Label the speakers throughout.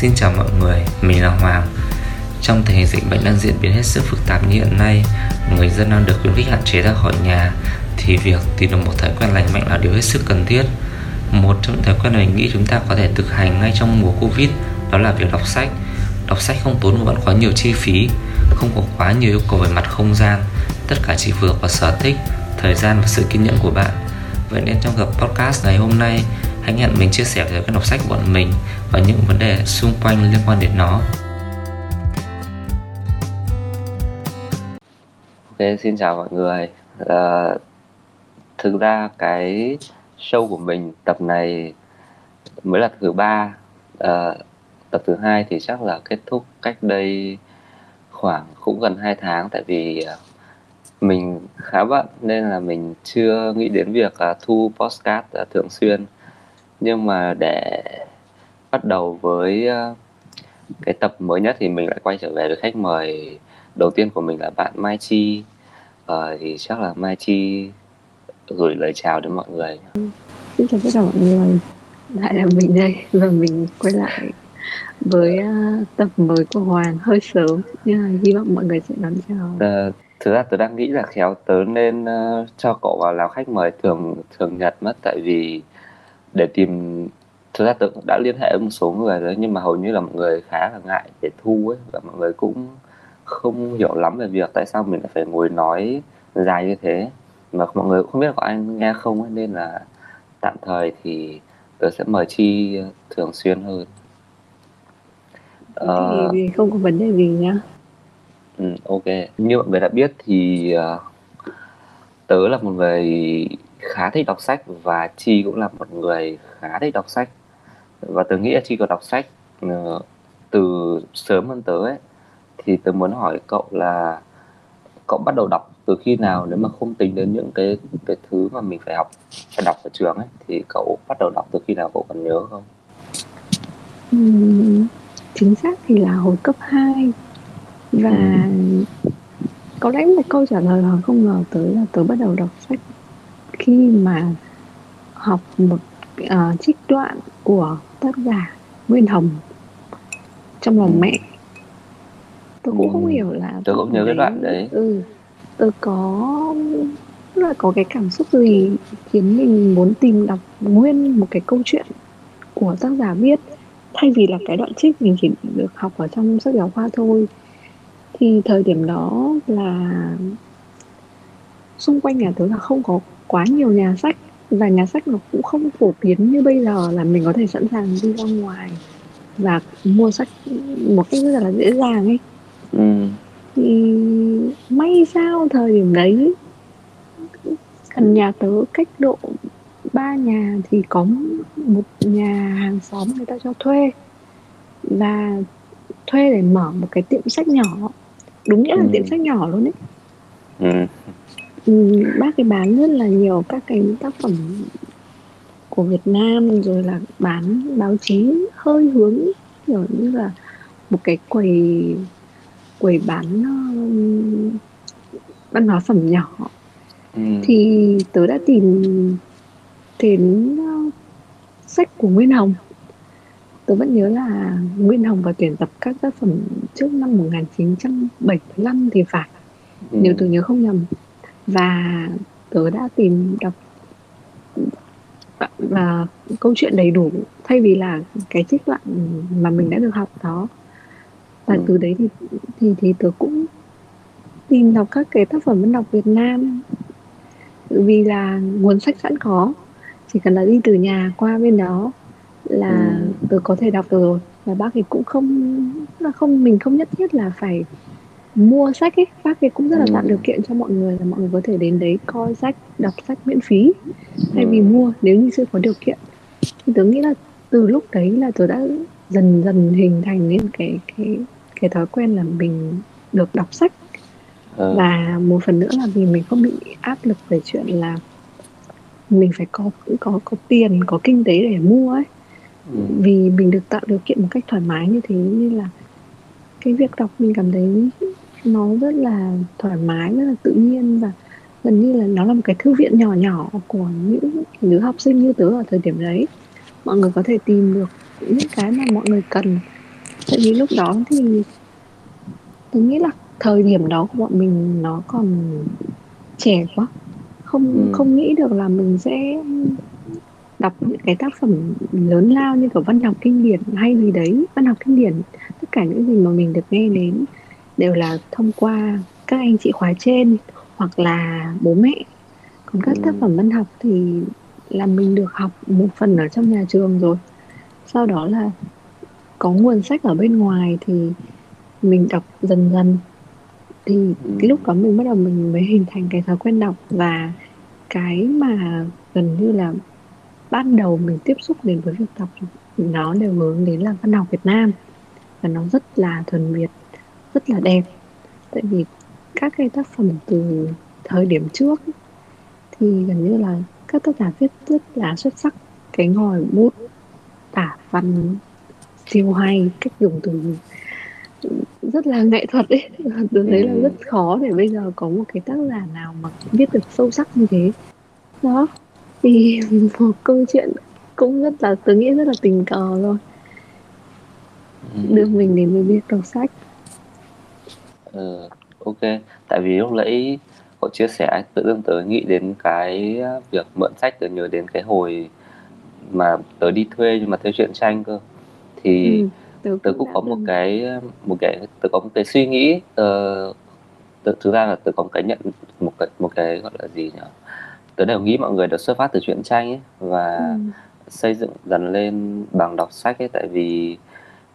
Speaker 1: Xin chào mọi người, mình là Hoàng. Trong tình hình dịch bệnh đang diễn biến hết sức phức tạp như hiện nay, người dân đang được khuyến khích hạn chế ra khỏi nhà, thì việc tìm được một thói quen lành mạnh là điều hết sức cần thiết. Một trong những thói quen mình nghĩ chúng ta có thể thực hành ngay trong mùa Covid đó là việc đọc sách. Đọc sách không tốn của bạn quá nhiều chi phí, không có quá nhiều yêu cầu về mặt không gian, tất cả chỉ phù hợp vào sở thích, thời gian và sự kiên nhẫn của bạn. Vậy nên trong gặp podcast ngày hôm nay, hãy hẹn mình chia sẻ về các đọc sách của bọn mình và những vấn đề xung quanh liên quan đến nó.
Speaker 2: Ok, xin chào mọi người. À, thực ra cái show của mình tập này mới là thứ ba. À, tập thứ hai thì chắc là kết thúc cách đây khoảng cũng gần 2 tháng tại vì ờ, mình khá bận nên là mình chưa nghĩ đến việc uh, thu podcast uh, thường xuyên nhưng mà để bắt đầu với uh, cái tập mới nhất thì mình lại quay trở về với khách mời đầu tiên của mình là bạn Mai Chi. Uh, thì chắc là Mai Chi gửi lời chào đến mọi người.
Speaker 3: Xin chào tất cả mọi người. Lại là mình đây Và mình quay lại với uh, tập mới của Hoàng hơi sớm. Nhưng mà hy vọng mọi người sẽ đón chào.
Speaker 2: Uh, thực ra tớ đang nghĩ là khéo tớ nên uh, cho cậu vào làm khách mời thường thường nhật mất tại vì để tìm thực ra cũng đã liên hệ với một số người rồi nhưng mà hầu như là mọi người khá là ngại để thu ấy và mọi người cũng không hiểu lắm về việc tại sao mình lại phải ngồi nói dài như thế. Mà mọi người cũng không biết có ai nghe không ấy, nên là tạm thời thì tớ sẽ mời chi thường xuyên hơn.
Speaker 3: Uh, thì không có vấn đề gì nhá.
Speaker 2: Ừ, ok. Như mọi người đã biết thì uh, tớ là một người khá thích đọc sách và Chi cũng là một người khá thích đọc sách. Và tớ nghĩ là Chi có đọc sách uh, từ sớm hơn tớ ấy. Thì tớ muốn hỏi cậu là cậu bắt đầu đọc từ khi nào nếu mà không tính đến những cái cái thứ mà mình phải học phải đọc ở trường ấy thì cậu bắt đầu đọc từ khi nào cậu còn nhớ không?
Speaker 3: Uhm, chính xác thì là hồi cấp 2 và có lẽ một câu trả lời họ không ngờ tới là tớ bắt đầu đọc sách khi mà học một uh, trích đoạn của tác giả Nguyên Hồng trong lòng mẹ tớ cũng không hiểu là
Speaker 2: tớ cũng nhớ cái đoạn đấy.
Speaker 3: ừ tớ có là có cái cảm xúc gì khiến mình muốn tìm đọc nguyên một cái câu chuyện của tác giả viết thay vì là cái đoạn trích mình chỉ được học ở trong sách giáo khoa thôi. Thì thời điểm đó là xung quanh nhà tớ là không có quá nhiều nhà sách và nhà sách nó cũng không phổ biến như bây giờ là mình có thể sẵn sàng đi ra ngoài và mua sách một cách rất là dễ dàng ấy ừ. thì may sao thời điểm đấy gần nhà tớ cách độ ba nhà thì có một nhà hàng xóm người ta cho thuê và thuê để mở một cái tiệm sách nhỏ đúng nghĩa là ừ. tiệm sách nhỏ luôn đấy ừ. Ừ, bác ấy bán rất là nhiều các cái tác phẩm của Việt Nam rồi là bán báo chí hơi hướng kiểu như là một cái quầy quầy bán uh, văn hóa phẩm nhỏ ừ. thì tớ đã tìm đến uh, sách của Nguyên Hồng Tớ vẫn nhớ là Nguyên Hồng và tuyển tập các tác phẩm trước năm 1975 thì phải ừ. Nếu tớ nhớ không nhầm Và tớ đã tìm đọc và câu chuyện đầy đủ thay vì là cái trích đoạn mà mình đã được học đó và ừ. từ đấy thì thì thì tớ cũng tìm đọc các cái tác phẩm văn học Việt Nam vì là nguồn sách sẵn có chỉ cần là đi từ nhà qua bên đó là ừ. tớ có thể đọc được rồi và bác ấy cũng không là không mình không nhất thiết là phải mua sách ấy bác ấy cũng rất là tạo ừ. điều kiện cho mọi người là mọi người có thể đến đấy coi sách đọc sách miễn phí thay vì ừ. mua nếu như chưa có điều kiện thì tớ nghĩ là từ lúc đấy là tớ đã dần dần hình thành nên cái cái cái thói quen là mình được đọc sách ừ. và một phần nữa là vì mình không bị áp lực về chuyện là mình phải có có có tiền có kinh tế để mua ấy Ừ. vì mình được tạo điều kiện một cách thoải mái như thế nên là cái việc đọc mình cảm thấy nó rất là thoải mái rất là tự nhiên và gần như là nó là một cái thư viện nhỏ nhỏ của những đứa học sinh như tớ ở thời điểm đấy. Mọi người có thể tìm được những cái mà mọi người cần. Tại vì lúc đó thì tôi nghĩ là thời điểm đó của bọn mình nó còn trẻ quá. Không ừ. không nghĩ được là mình sẽ đọc những cái tác phẩm lớn lao như kiểu văn học kinh điển hay gì đấy văn học kinh điển tất cả những gì mà mình được nghe đến đều là thông qua các anh chị khóa trên hoặc là bố mẹ. Còn các ừ. tác phẩm văn học thì là mình được học một phần ở trong nhà trường rồi. Sau đó là có nguồn sách ở bên ngoài thì mình đọc dần dần. Thì ừ. cái lúc đó mình bắt đầu mình mới hình thành cái thói quen đọc và cái mà gần như là ban đầu mình tiếp xúc đến với việc đọc nó đều hướng đến là văn học Việt Nam. Và nó rất là thuần Việt rất là đẹp. Tại vì các cái tác phẩm từ thời điểm trước thì gần như là các tác giả viết rất là xuất sắc. Cái ngòi bút tả văn siêu hay cách dùng từ rất là nghệ thuật ấy. Tôi thấy là ừ. rất khó để bây giờ có một cái tác giả nào mà viết được sâu sắc như thế. Đó. Thì một câu chuyện cũng rất là tôi nghĩ rất là tình cờ thôi. Ừ. đưa mình đến với việc đọc sách
Speaker 2: ừ, ok. Tại vì lúc nãy cậu chia sẻ tự dưng tớ nghĩ đến cái việc mượn sách tớ nhớ đến cái hồi mà tớ đi thuê nhưng mà thuê truyện tranh cơ. Thì ừ, tớ, tớ cũng có một cái một cái tớ có một cái suy nghĩ uh, tớ, thực ra là tớ có một cái nhận một cái một cái gọi là gì nhỉ? Tớ đều nghĩ mọi người đều xuất phát từ truyện tranh ấy và ừ. xây dựng dần lên bằng đọc sách ấy. Tại vì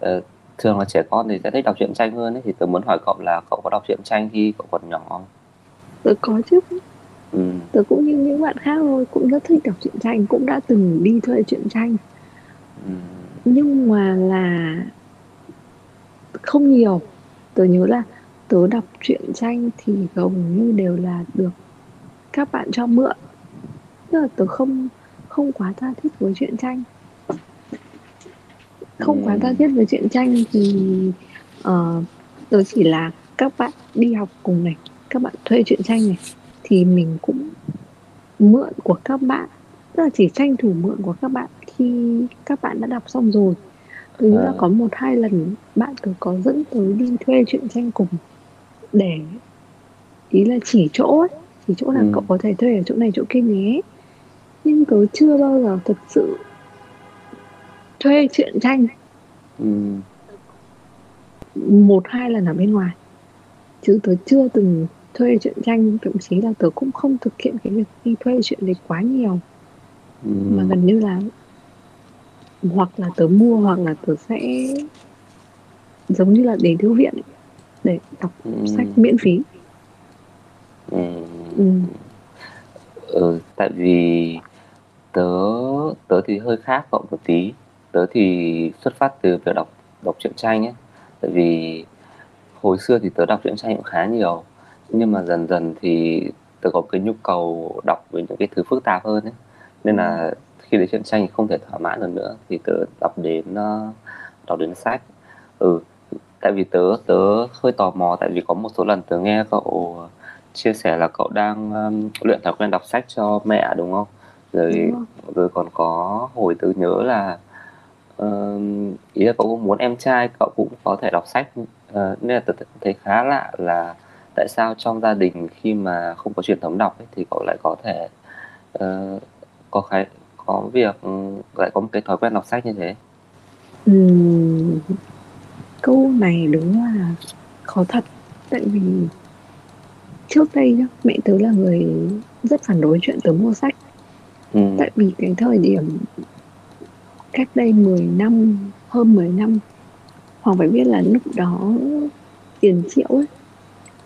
Speaker 2: uh, thường là trẻ con thì sẽ thích đọc truyện tranh hơn ấy thì tớ muốn hỏi cậu là cậu có đọc truyện tranh khi cậu còn nhỏ không?
Speaker 3: Tớ có chứ. Ừ. Tớ cũng như những bạn khác thôi, cũng rất thích đọc truyện tranh, cũng đã từng đi thuê truyện tranh. Ừ. Nhưng mà là không nhiều. Tớ nhớ là tớ đọc truyện tranh thì gần như đều là được các bạn cho mượn. Tức là tớ không không quá tha thiết với truyện tranh không quá tha thiết với truyện tranh thì uh, tôi chỉ là các bạn đi học cùng này các bạn thuê truyện tranh này thì mình cũng mượn của các bạn tức là chỉ tranh thủ mượn của các bạn khi các bạn đã đọc xong rồi tôi à. là có một hai lần bạn cứ có dẫn tới đi thuê truyện tranh cùng để ý là chỉ chỗ ấy chỉ chỗ là ừ. cậu có thể thuê ở chỗ này chỗ kia nhé nhưng tớ chưa bao giờ thật sự thuê truyện tranh ừ. một hai lần ở bên ngoài chứ tớ chưa từng thuê truyện tranh thậm chí là tớ cũng không thực hiện cái việc đi thuê chuyện đấy quá nhiều ừ. mà gần như là hoặc là tớ mua hoặc là tớ sẽ giống như là đến thư viện để đọc ừ. sách miễn phí
Speaker 2: ừ. Ừ. ừ tại vì tớ tớ thì hơi khác cậu một tí tớ thì xuất phát từ việc đọc đọc truyện tranh ấy tại vì hồi xưa thì tớ đọc truyện tranh cũng khá nhiều. Nhưng mà dần dần thì tớ có cái nhu cầu đọc với những cái thứ phức tạp hơn ấy. Nên là khi đến truyện tranh thì không thể thỏa mãn được nữa. Thì tớ đọc đến uh, đọc đến sách. Ừ tại vì tớ tớ hơi tò mò. Tại vì có một số lần tớ nghe cậu chia sẻ là cậu đang um, luyện thói quen đọc sách cho mẹ đúng không? Rồi đúng rồi còn có hồi tớ nhớ là uh, ý là cậu cũng muốn em trai cậu cũng có thể đọc sách uh, nên là tôi thấy khá lạ là tại sao trong gia đình khi mà không có truyền thống đọc ấy, thì cậu lại có thể uh, có khái có việc lại có một cái thói quen đọc sách như thế?
Speaker 3: Uhm, câu này đúng là khó thật. Tại vì trước đây nhá mẹ tớ là người rất phản đối chuyện tớ mua sách. Ừ. tại vì cái thời điểm cách đây 10 năm hơn 10 năm Hoàng phải biết là lúc đó tiền triệu ấy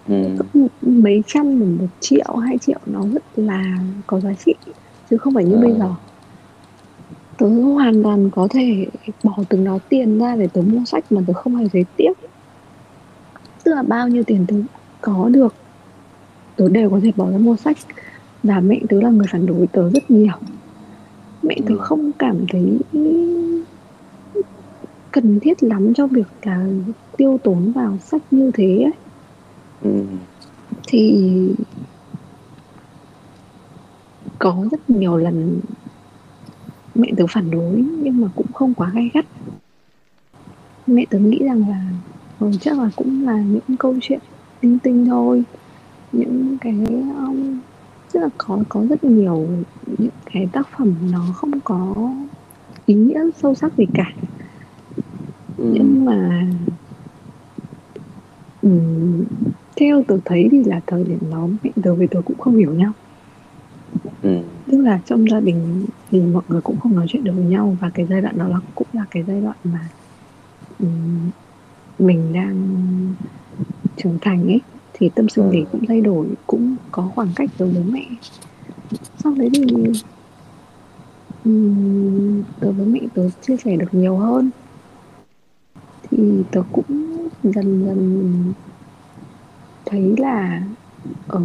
Speaker 3: ừ. mấy trăm một, một triệu hai triệu nó rất là có giá trị chứ không phải như ừ. bây giờ tớ hoàn toàn có thể bỏ từng đó tiền ra để tớ mua sách mà tớ không hề thấy tiếc tức là bao nhiêu tiền tớ có được tớ đều có thể bỏ ra mua sách và mẹ tớ là người phản đối tớ rất nhiều mẹ tớ ừ. không cảm thấy cần thiết lắm cho việc là tiêu tốn vào sách như thế ấy. Ừ. thì có rất nhiều lần mẹ tớ phản đối nhưng mà cũng không quá gay gắt mẹ tớ nghĩ rằng là ừ, chắc là cũng là những câu chuyện linh tinh thôi những cái um, rất là có có rất nhiều những cái tác phẩm nó không có ý nghĩa sâu sắc gì cả ừ. nhưng mà um, theo tôi thấy thì là thời điểm đó mẹ tớ với tớ cũng không hiểu nhau ừ. tức là trong gia đình thì mọi người cũng không nói chuyện được với nhau và cái giai đoạn đó là cũng là cái giai đoạn mà um, mình đang trưởng thành ấy thì tâm sinh lý ừ. cũng thay đổi cũng có khoảng cách với bố mẹ. Sau đấy thì um, tớ với mẹ tớ chia sẻ được nhiều hơn. Thì tớ cũng dần dần thấy là ở ờ,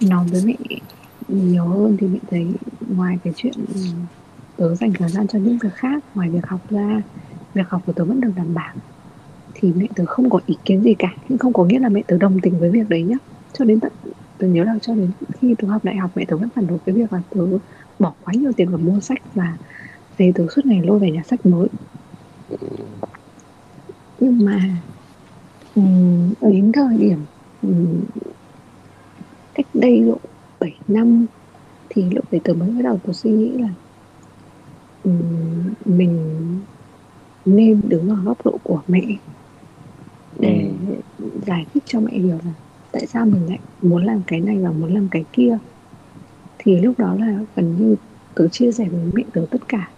Speaker 3: nói với mẹ nhiều hơn thì mẹ thấy ngoài cái chuyện tớ dành thời gian cho những việc khác ngoài việc học ra việc học của tớ vẫn được đảm bảo thì mẹ tớ không có ý kiến gì cả, nhưng không có nghĩa là mẹ tớ đồng tình với việc đấy nhá. Cho đến tận, tớ nhớ là cho đến khi tớ học đại học mẹ tớ vẫn phản đối cái việc là tớ bỏ quá nhiều tiền vào mua sách và về tớ suốt ngày lôi về nhà sách mới. Nhưng mà đến thời điểm cách đây độ 7 năm thì lúc đấy tớ mới bắt đầu tớ suy nghĩ là mình nên đứng ở góc độ của mẹ để ừ. giải thích cho mẹ hiểu là tại sao mình lại muốn làm cái này và muốn làm cái kia. Thì lúc đó là gần như tớ chia sẻ với mẹ tớ tất cả.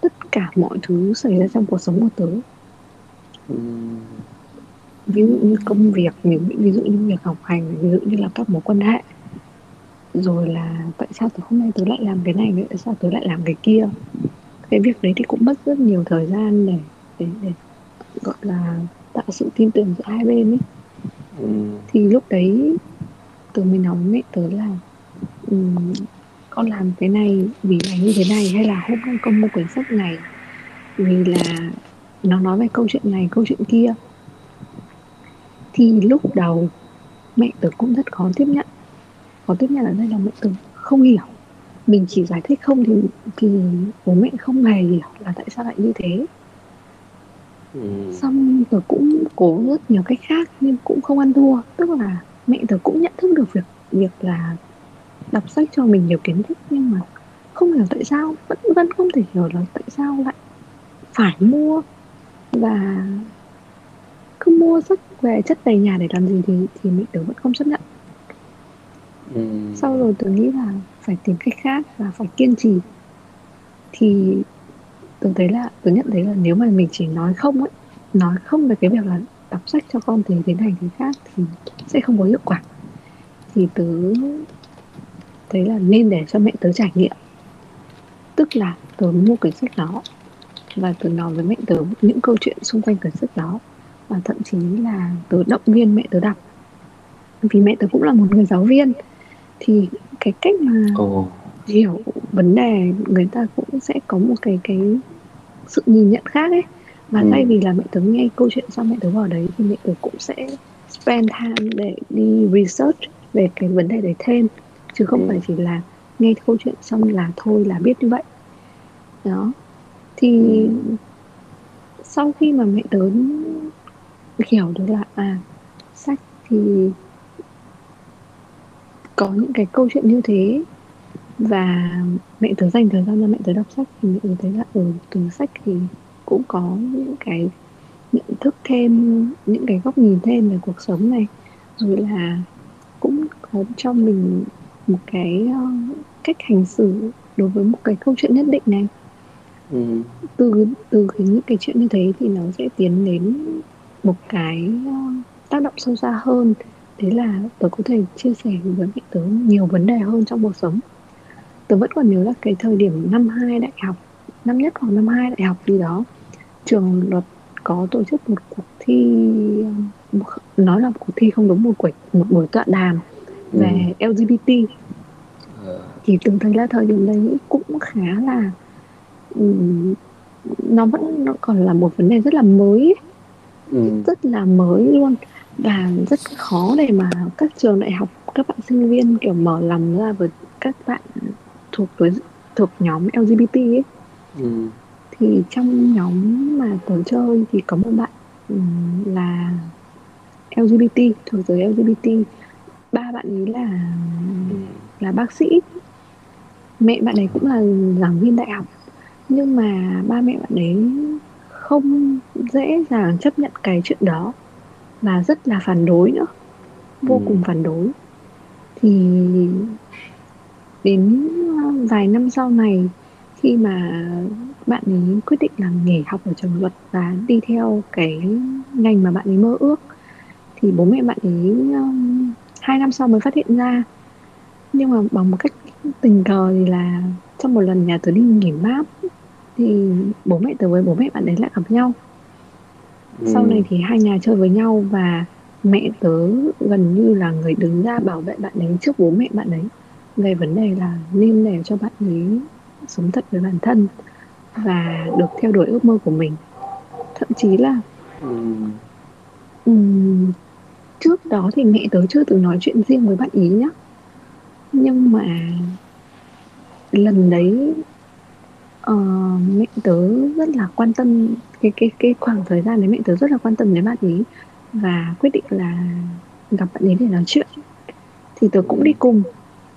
Speaker 3: Tất cả mọi thứ xảy ra trong cuộc sống của tớ. Ừ. ví dụ như công việc ví dụ như việc học hành ví dụ như là các mối quan hệ. Rồi là tại sao tớ hôm nay tớ lại làm cái này nữa tại sao tớ lại làm cái kia. Cái việc đấy thì cũng mất rất nhiều thời gian để để, để gọi là tạo sự tin tưởng giữa hai bên ấy. Ừ. thì lúc đấy tớ mới nói với mẹ tớ là um, con làm cái này vì là như thế này hay là hôm nay con mua quyển sách này vì là nó nói về câu chuyện này câu chuyện kia. Thì lúc đầu mẹ tớ cũng rất khó tiếp nhận. Khó tiếp nhận ở đây là mẹ tớ không hiểu. Mình chỉ giải thích không thì thì bố mẹ không hề hiểu là tại sao lại như thế ừ. xong rồi cũng cố rất nhiều cách khác nhưng cũng không ăn thua tức là mẹ tớ cũng nhận thức được việc việc là đọc sách cho mình nhiều kiến thức nhưng mà không hiểu tại sao vẫn vẫn không thể hiểu là tại sao lại phải mua và cứ mua sách về chất đầy nhà để làm gì thì thì mẹ tớ vẫn không chấp nhận ừ. sau rồi tớ nghĩ là phải tìm cách khác và phải kiên trì thì tôi thấy là tôi nhận thấy là nếu mà mình chỉ nói không ấy nói không về cái việc là đọc sách cho con thì thế này thế khác thì sẽ không có hiệu quả. Thì tớ thấy là nên để cho mẹ tớ trải nghiệm. Tức là tớ mua quyển sách đó và tớ nói với mẹ tớ những câu chuyện xung quanh quyển sách đó và thậm chí là tớ động viên mẹ tớ đọc. Vì mẹ tớ cũng là một người giáo viên thì cái cách mà oh. hiểu vấn đề người ta cũng sẽ có một cái cái sự nhìn nhận khác ấy và ừ. thay vì là mẹ tớ nghe câu chuyện xong mẹ tớ vào đấy thì mẹ tớ cũng sẽ spend time để đi research về cái vấn đề đấy thêm chứ không ừ. phải chỉ là nghe câu chuyện xong là thôi là biết như vậy đó thì ừ. sau khi mà mẹ tớ hiểu được là à sách thì có những cái câu chuyện như thế và mẹ tớ dành thời gian cho mẹ tớ đọc sách. Thì mẹ tớ thấy là ở từ sách thì cũng có những cái nhận thức thêm những cái góc nhìn thêm về cuộc sống này. Rồi là cũng có cho mình một cái uh, cách hành xử đối với một cái câu chuyện nhất định này. Ừ. từ từ cái những cái chuyện như thế thì nó sẽ tiến đến một cái uh, tác động sâu xa hơn. Đấy là tớ có thể chia sẻ với mẹ tớ nhiều vấn đề hơn trong cuộc sống tớ vẫn còn nhớ là cái thời điểm năm hai đại học năm nhất hoặc năm hai đại học gì đó trường luật có tổ chức một cuộc thi nói là cuộc thi không đúng một buổi một buổi tọa đàm về ừ. LGBT ờ. thì từng thấy là thời điểm đấy cũng khá là um, nó vẫn nó còn là một vấn đề rất là mới ừ. rất là mới luôn và rất khó để mà các trường đại học các bạn sinh viên kiểu mở lòng ra với các bạn thuộc với thuộc nhóm LGBT ấy. Ừ. thì trong nhóm mà tớ chơi thì có một bạn là LGBT thuộc giới LGBT ba bạn ấy là là bác sĩ mẹ bạn ấy cũng là giảng viên đại học nhưng mà ba mẹ bạn ấy không dễ dàng chấp nhận cái chuyện đó và rất là phản đối nữa vô ừ. cùng phản đối thì đến vài năm sau này khi mà bạn ấy quyết định là nghỉ học ở trường luật và đi theo cái ngành mà bạn ấy mơ ước thì bố mẹ bạn ấy um, hai năm sau mới phát hiện ra. Nhưng mà bằng một cách tình cờ thì là trong một lần nhà tớ đi nghỉ mát thì bố mẹ tớ với bố mẹ bạn ấy lại gặp nhau. Ừ. sau này thì hai nhà chơi với nhau và mẹ tớ gần như là người đứng ra bảo vệ bạn ấy trước bố mẹ bạn ấy về vấn đề là nên để cho bạn ấy sống thật với bản thân và được theo đuổi ước mơ của mình. Thậm chí là ừ. um, trước đó thì mẹ tớ chưa từng nói chuyện riêng với bạn ý nhá. Nhưng mà lần đấy uh, mẹ tớ rất là quan tâm cái cái cái khoảng thời gian đấy mẹ tớ rất là quan tâm đến bạn ý và quyết định là gặp bạn ấy để nói chuyện. Thì tớ cũng đi cùng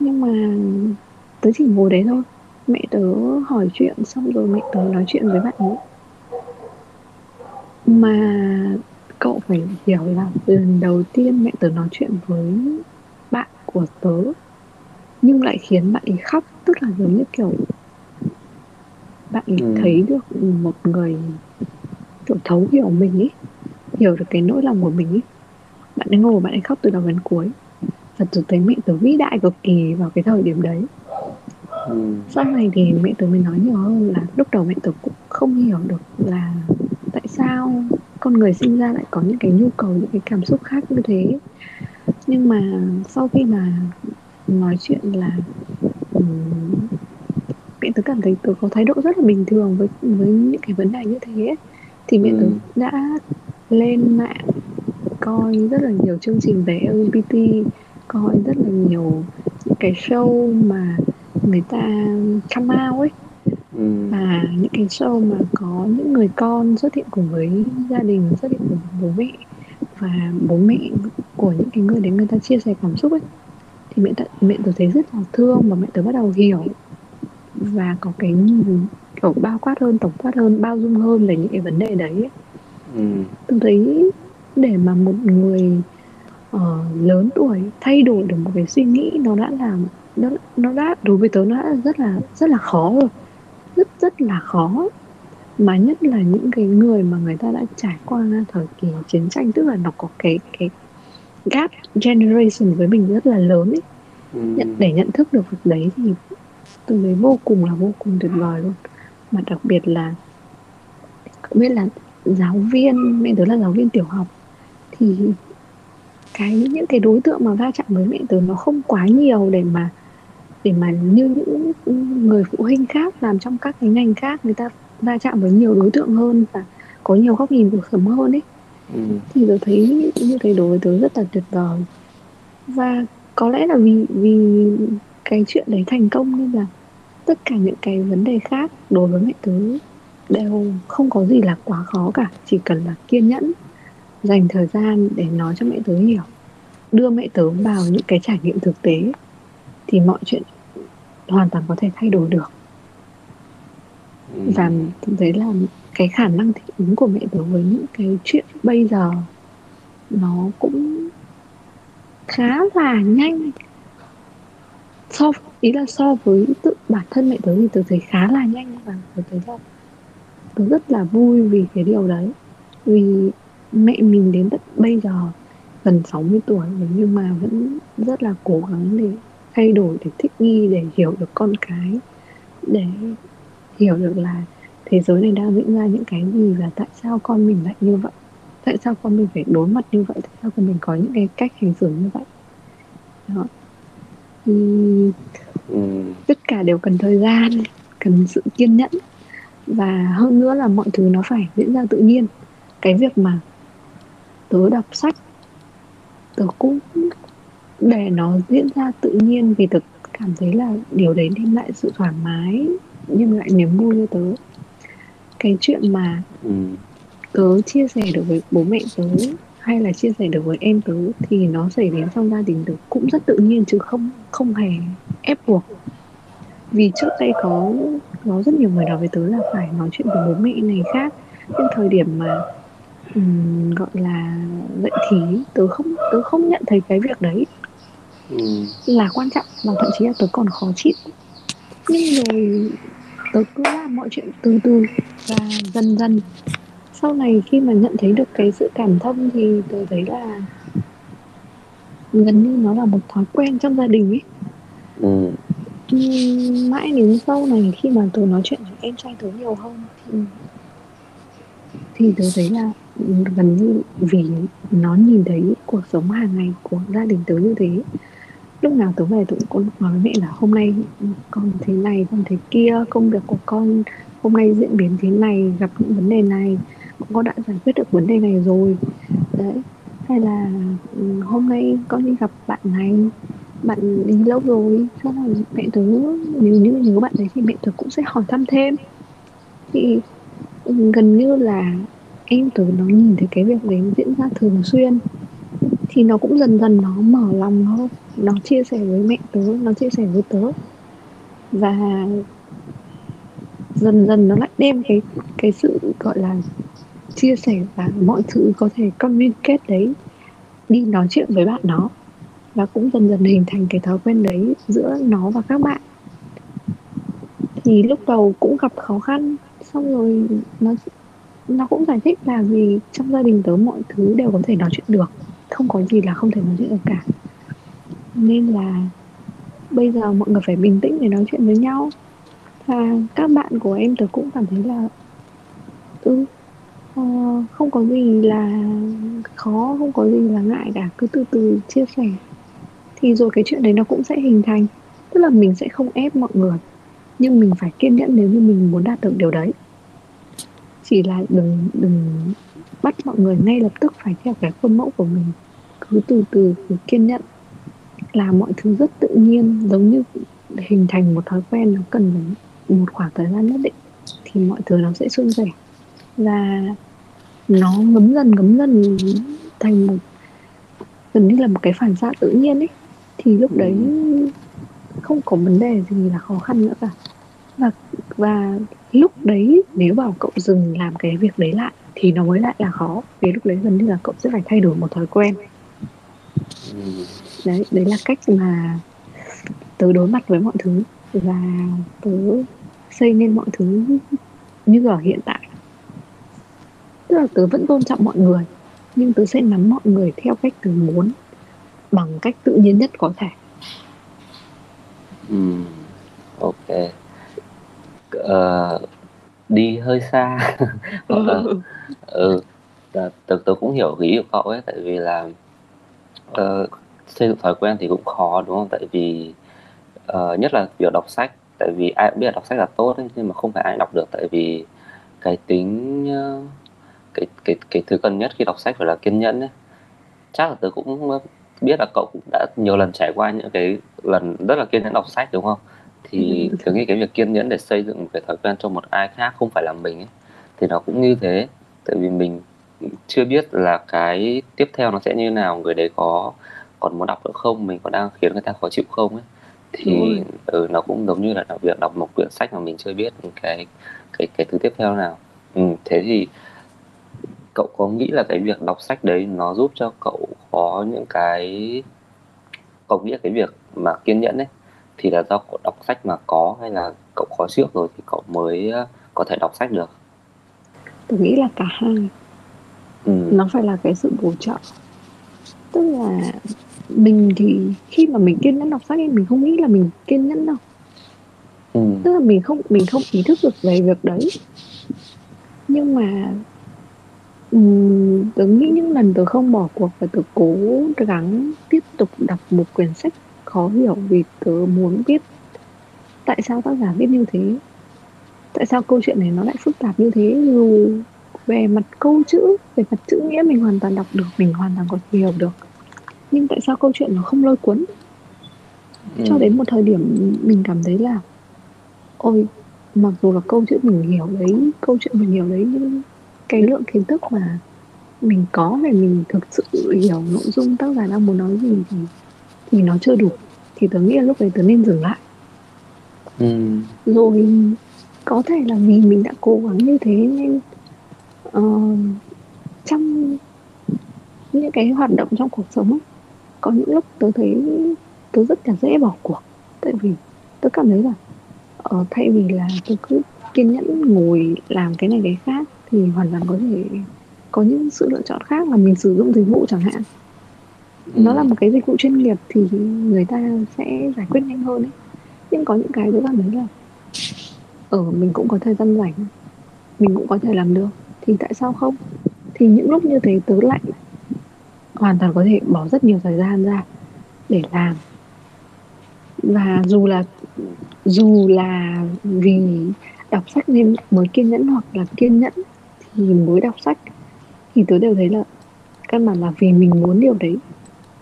Speaker 3: nhưng mà tớ chỉ ngồi đấy thôi. Mẹ tớ hỏi chuyện xong rồi mẹ tớ nói chuyện với bạn ấy. Mà cậu phải hiểu là lần đầu tiên mẹ tớ nói chuyện với bạn của tớ nhưng lại khiến bạn ấy khóc. Tức là giống như kiểu bạn ấy ừ. thấy được một người kiểu thấu hiểu mình ấy hiểu được cái nỗi lòng của mình ấy. Bạn ấy ngồi bạn ấy khóc từ đầu đến cuối và tôi thấy mẹ tớ vĩ đại cực kỳ vào cái thời điểm đấy ừ. sau này thì mẹ tớ mới nói nhiều hơn là lúc đầu mẹ tớ cũng không hiểu được là tại sao con người sinh ra lại có những cái nhu cầu những cái cảm xúc khác như thế nhưng mà sau khi mà nói chuyện là um, mẹ tớ cảm thấy tớ có thái độ rất là bình thường với với những cái vấn đề như thế thì mẹ ừ. tớ đã lên mạng coi rất là nhiều chương trình về LGBT coi rất là nhiều những cái show mà người ta come out ấy ừ. và những cái show mà có những người con xuất hiện cùng với gia đình xuất hiện cùng bố mẹ và bố mẹ của những cái người đến người ta chia sẻ cảm xúc ấy thì mẹ tớ, mẹ tớ thấy rất là thương và mẹ tớ bắt đầu hiểu và có cái kiểu bao quát hơn tổng quát hơn bao dung hơn về những cái vấn đề đấy ấy. Ừ. tôi thấy để mà một người uh, lớn tuổi thay đổi được một cái suy nghĩ nó đã làm nó nó đã đối với tớ nó đã rất là rất là khó rồi. Rất rất là khó. Mà nhất là những cái người mà người ta đã trải qua thời kỳ chiến tranh tức là nó có cái cái gap generation với mình rất là lớn ấy. Ừ. nhận để nhận thức được việc đấy thì tôi thấy vô cùng là vô cùng tuyệt vời luôn. Mà đặc biệt là không biết là giáo viên mẹ tớ là giáo viên tiểu học thì cái những cái đối tượng mà va chạm với mẹ tớ nó không quá nhiều để mà để mà như những người phụ huynh khác làm trong các cái ngành khác người ta va chạm với nhiều đối tượng hơn và có nhiều góc nhìn cuộc sống hơn ấy. Ừ. thì tôi thấy như thế đối tớ rất là tuyệt vời. Và có lẽ là vì vì cái chuyện đấy thành công nên là tất cả những cái vấn đề khác đối với mẹ tớ đều không có gì là quá khó cả chỉ cần là kiên nhẫn dành thời gian để nói cho mẹ tớ hiểu đưa mẹ tớ vào những cái trải nghiệm thực tế thì mọi chuyện hoàn toàn có thể thay đổi được. Ừ. và đấy là cái khả năng thích ứng của mẹ tớ với những cái chuyện bây giờ nó cũng khá là nhanh. So ý là so với tự bản thân mẹ tớ thì tớ thấy khá là nhanh và tớ thấy là tớ rất là vui vì cái điều đấy. Vì mẹ mình đến tận bây giờ gần 60 tuổi nhưng mà vẫn rất là cố gắng để thay đổi để thích nghi để hiểu được con cái để hiểu được là thế giới này đang diễn ra những cái gì và tại sao con mình lại như vậy tại sao con mình phải đối mặt như vậy tại sao con mình có những cái cách hành xử như vậy. Đó. Thì ừ. tất cả đều cần thời gian cần sự kiên nhẫn và hơn nữa là mọi thứ nó phải diễn ra tự nhiên. Cái việc mà tớ đọc sách tớ cũng để nó diễn ra tự nhiên vì tớ cảm thấy là điều đấy đem lại sự thoải mái nhưng lại niềm vui cho tớ. Cái chuyện mà ừ. tớ chia sẻ được với bố mẹ tớ hay là chia sẻ được với em tớ thì nó xảy đến trong gia đình tớ cũng rất tự nhiên chứ không không hề ép buộc. Vì trước đây có có rất nhiều người nói với tớ là phải nói chuyện với bố mẹ này khác. Nhưng thời điểm mà um, gọi là dậy thì tớ không tớ không nhận thấy cái việc đấy ừ. là quan trọng và thậm chí là tớ còn khó chịu nhưng rồi tớ cứ làm mọi chuyện từ từ và dần dần sau này khi mà nhận thấy được cái sự cảm thông thì tớ thấy là gần như nó là một thói quen trong gia đình ấy ừ. mãi đến sau này khi mà tớ nói chuyện với em trai tớ nhiều hơn thì thì tớ thấy là gần như vì nó nhìn thấy cuộc sống hàng ngày của gia đình tớ như thế. Lúc nào tớ về tớ cũng nói với mẹ là hôm nay con thế này, con thế kia, công việc của con hôm nay diễn biến thế này, gặp những vấn đề này con đã giải quyết được vấn đề này rồi. Đấy, hay là ừ, hôm nay con đi gặp bạn này, bạn đi lâu rồi sau là mẹ tớ nếu như nhớ bạn đấy thì mẹ tớ cũng sẽ hỏi thăm thêm. Thì ừ, gần như là em tớ nó nhìn thấy cái việc đấy diễn ra thường xuyên. Thì nó cũng dần dần nó mở lòng nó, nó chia sẻ với mẹ tớ nó chia sẻ với tớ. Và dần dần nó lại đem cái cái sự gọi là chia sẻ và mọi thứ có thể communicate đấy đi nói chuyện với bạn nó. Và cũng dần dần hình thành cái thói quen đấy giữa nó và các bạn. Thì lúc đầu cũng gặp khó khăn xong rồi nó nó cũng giải thích là vì trong gia đình tớ mọi thứ đều có thể nói chuyện được. Không có gì là không thể nói chuyện được cả. Nên là bây giờ mọi người phải bình tĩnh để nói chuyện với nhau. Và các bạn của em tớ cũng cảm thấy là ừ uh, không có gì là khó không có gì là ngại cả. Cứ từ từ chia sẻ. Thì rồi cái chuyện đấy nó cũng sẽ hình thành. Tức là mình sẽ không ép mọi người. Nhưng mình phải kiên nhẫn nếu như mình muốn đạt được điều đấy chỉ là đừng đừng bắt mọi người ngay lập tức phải theo cái khuôn mẫu của mình. Cứ từ từ cứ kiên nhẫn. Làm mọi thứ rất tự nhiên giống như hình thành một thói quen nó cần một khoảng thời gian nhất định thì mọi thứ nó sẽ suôn sẻ. Và nó ngấm dần ngấm dần thành một gần như là một cái phản xạ tự nhiên ấy. Thì lúc đấy không có vấn đề gì là khó khăn nữa cả. Và và lúc đấy nếu bảo cậu dừng làm cái việc đấy lại thì nó mới lại là khó. Vì lúc đấy gần như là cậu sẽ phải thay đổi một thói quen. Đấy đấy là cách mà tớ đối mặt với mọi thứ. Và tớ xây nên mọi thứ như ở hiện tại. Tức là tớ vẫn tôn trọng mọi người nhưng tớ sẽ nắm mọi người theo cách tớ muốn bằng cách tự nhiên nhất có thể.
Speaker 2: Ừ. Ok uh, đi hơi xa. Ừ. ừ tớ, tớ cũng hiểu ý của cậu ấy tại vì là uh, xây dựng thói quen thì cũng khó đúng không? Tại vì uh, nhất là việc đọc sách tại vì ai cũng biết là đọc sách là tốt ấy, nhưng mà không phải ai đọc được tại vì cái tính uh, cái cái cái thứ cần nhất khi đọc sách phải là kiên nhẫn ấy. Chắc là tớ cũng biết là cậu cũng đã nhiều lần trải qua những cái lần rất là kiên nhẫn đọc sách đúng không thì ừ. tớ nghĩ cái việc kiên nhẫn để xây dựng một cái thói quen cho một ai khác không phải là mình ấy thì nó cũng như thế. Tại vì mình chưa biết là cái tiếp theo nó sẽ như nào người đấy có còn muốn đọc nữa không mình có đang khiến người ta khó chịu không ấy. Thì ừ, nó cũng giống như là việc đọc một quyển sách mà mình chưa biết cái cái cái thứ tiếp theo nào. Ừ, thế thì cậu có nghĩ là cái việc đọc sách đấy nó giúp cho cậu có những cái cậu nghĩ là cái việc mà kiên nhẫn ấy thì là do cậu đọc sách mà có hay là cậu có trước rồi thì cậu mới có thể đọc sách được?
Speaker 3: Tôi nghĩ là cả hai. Ừ. nó phải là cái sự bổ trợ. Tức là mình thì khi mà mình kiên nhẫn đọc sách thì mình không nghĩ là mình kiên nhẫn đâu. Ừ. tức là mình không mình không ý thức được về việc đấy. Nhưng mà um, tớ nghĩ những lần tớ không bỏ cuộc và tớ cố gắng tiếp tục đọc một quyển sách khó hiểu vì tớ muốn biết tại sao tác giả viết như thế. Tại sao câu chuyện này nó lại phức tạp như thế? Dù về mặt câu chữ về mặt chữ nghĩa mình hoàn toàn đọc được mình hoàn toàn có thể hiểu được. Nhưng tại sao câu chuyện nó không lôi cuốn? Ừ. cho đến một thời điểm mình cảm thấy là ôi mặc dù là câu chuyện mình hiểu đấy câu chuyện mình hiểu đấy nhưng cái lượng kiến thức mà mình có để mình thực sự hiểu nội dung tác giả đang muốn nói gì thì thì nó chưa đủ. Thì tớ nghĩ là lúc đấy tớ nên dừng lại. Ừ. rồi có thể là vì mình đã cố gắng như thế nên uh, trong những cái hoạt động trong cuộc sống có những lúc tớ thấy tớ rất là dễ bỏ cuộc. Tại vì tớ cảm thấy là uh, thay vì là tớ cứ kiên nhẫn ngồi làm cái này cái khác thì hoàn toàn có thể có những sự lựa chọn khác là mình sử dụng dịch vụ chẳng hạn nó là một cái dịch vụ chuyên nghiệp thì người ta sẽ giải quyết nhanh hơn ấy. Nhưng có những cái tôi cảm thấy là ở ờ, mình cũng có thời gian rảnh mình cũng có thể làm được thì tại sao không? Thì những lúc như thế tớ lại hoàn toàn có thể bỏ rất nhiều thời gian ra để làm. Và dù là dù là vì đọc sách nên mới kiên nhẫn hoặc là kiên nhẫn thì mới đọc sách thì tớ đều thấy là căn bản là vì mình muốn điều đấy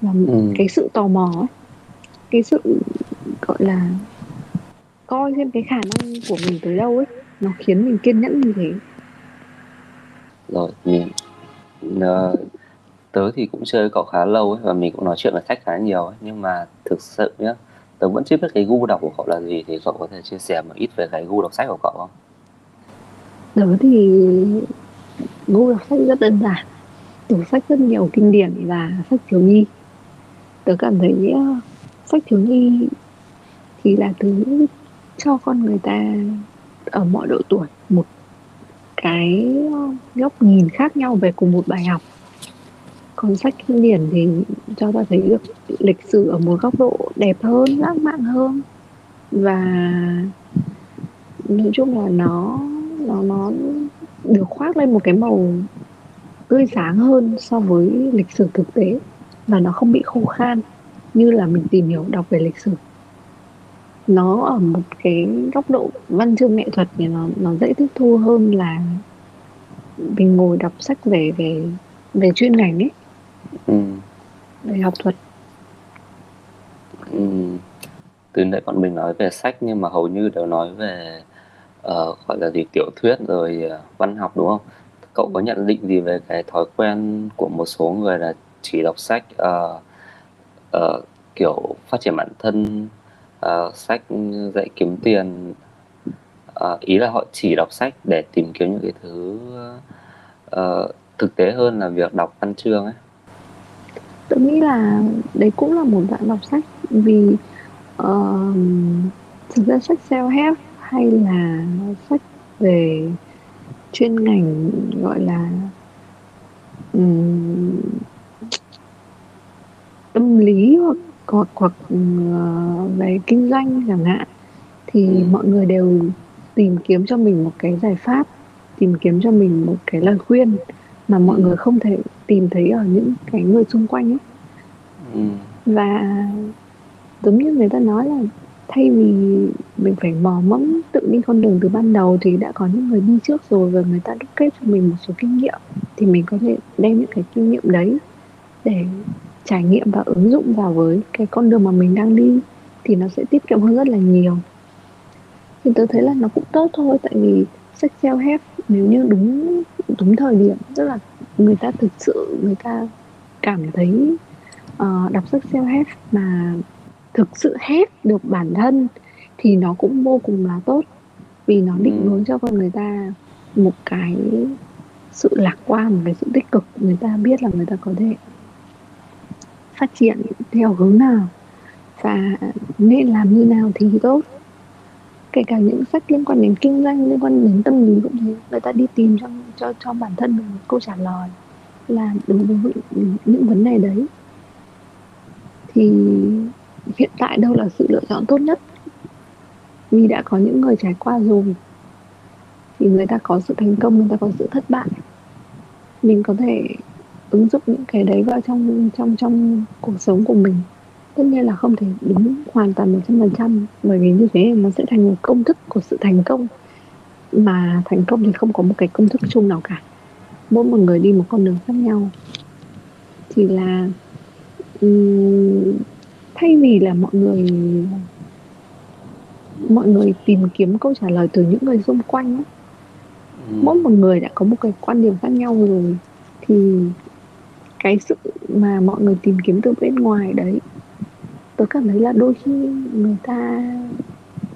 Speaker 3: và ừ. cái sự tò mò ấy cái sự gọi là coi xem cái khả năng của mình tới đâu ấy nó khiến mình kiên nhẫn như thế
Speaker 2: rồi mình uh, tớ thì cũng chơi với cậu khá lâu ấy và mình cũng nói chuyện với khách khá nhiều ấy nhưng mà thực sự nhá tớ vẫn chưa biết cái gu đọc của cậu là gì thì cậu có thể chia sẻ một ít về cái gu đọc sách của cậu không?
Speaker 3: Tớ thì gu đọc sách rất đơn giản tủ sách rất nhiều kinh điển và sách thiếu nhi tớ cảm thấy uh, sách thiếu nhi thì là thứ cho con người ta ở mọi độ tuổi một cái góc nhìn khác nhau về cùng một bài học. Còn sách kinh điển thì cho ta thấy được lịch sử ở một góc độ đẹp hơn lãng mạn hơn. Và nói chung là nó nó nó được khoác lên một cái màu tươi sáng hơn so với lịch sử thực tế và nó không bị khô khan như là mình tìm hiểu đọc về lịch sử nó ở một cái góc độ văn chương nghệ thuật thì nó nó dễ tiếp thu hơn là mình ngồi đọc sách về về về chuyên ngành ấy ừ. về học thuật
Speaker 2: ừ. từ nãy bọn mình nói về sách nhưng mà hầu như đều nói về uh, gọi là gì tiểu thuyết rồi uh, văn học đúng không cậu có nhận định gì về cái thói quen của một số người là chỉ đọc sách uh, uh, kiểu phát triển bản thân uh, sách dạy kiếm tiền. Uh, ý là họ chỉ đọc sách để tìm kiếm những cái thứ uh, thực tế hơn là việc đọc văn chương ấy.
Speaker 3: Tôi nghĩ là đấy cũng là một dạng đọc sách vì uh, thực ra sách self help hay là sách về chuyên ngành gọi là um, tâm lý hoặc hoặc hoặc uh, về kinh doanh chẳng hạn thì ừ. mọi người đều tìm kiếm cho mình một cái giải pháp tìm kiếm cho mình một cái lời khuyên mà mọi ừ. người không thể tìm thấy ở những cái người xung quanh ấy ừ. và giống như người ta nói là thay vì mình phải mò mẫm tự đi con đường từ ban đầu thì đã có những người đi trước rồi và người ta đúc kết cho mình một số kinh nghiệm thì mình có thể đem những cái kinh nghiệm đấy để trải nghiệm và ứng dụng vào với cái con đường mà mình đang đi thì nó sẽ tiết kiệm hơn rất là nhiều. Thì tôi thấy là nó cũng tốt thôi tại vì sách self help nếu như đúng đúng thời điểm tức là người ta thực sự người ta cảm thấy uh, đọc sách self help mà thực sự hết được bản thân thì nó cũng vô cùng là tốt. Vì nó định hướng cho con người ta một cái sự lạc quan một cái sự tích cực người ta biết là người ta có thể phát triển theo hướng nào và nên làm như nào thì tốt. Kể cả những sách liên quan đến kinh doanh, liên quan đến tâm lý cũng thế. Người ta đi tìm cho cho cho bản thân mình một câu trả lời là đối với những vấn đề đấy. Thì hiện tại đâu là sự lựa chọn tốt nhất? Vì đã có những người trải qua rồi. Thì người ta có sự thành công, người ta có sự thất bại. Mình có thể ứng dụng những cái đấy vào trong trong trong cuộc sống của mình tất nhiên là không thể đúng hoàn toàn một trăm phần trăm bởi vì như thế nó sẽ thành một công thức của sự thành công mà thành công thì không có một cái công thức chung nào cả mỗi một người đi một con đường khác nhau thì là um, thay vì là mọi người mọi người tìm kiếm câu trả lời từ những người xung quanh ấy. Ừ. mỗi một người đã có một cái quan điểm khác nhau rồi thì cái sự mà mọi người tìm kiếm từ bên ngoài đấy. Tôi cảm thấy là đôi khi người ta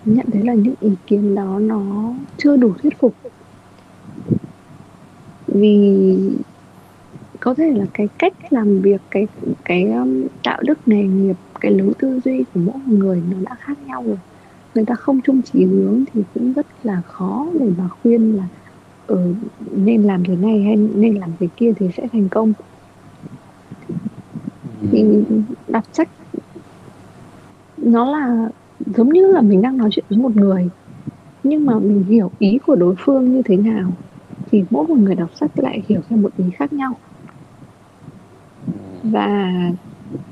Speaker 3: nhận thấy là những ý kiến đó nó chưa đủ thuyết phục. Vì có thể là cái cách làm việc cái cái um, đạo đức nghề nghiệp cái lối tư duy của mỗi người nó đã khác nhau rồi. Người ta không chung chỉ hướng thì cũng rất là khó để mà khuyên là ừ, nên làm thế này hay nên làm thế kia thì sẽ thành công thì đọc sách nó là giống như là mình đang nói chuyện với một người nhưng mà mình hiểu ý của đối phương như thế nào thì mỗi một người đọc sách lại hiểu theo một ý khác nhau. Và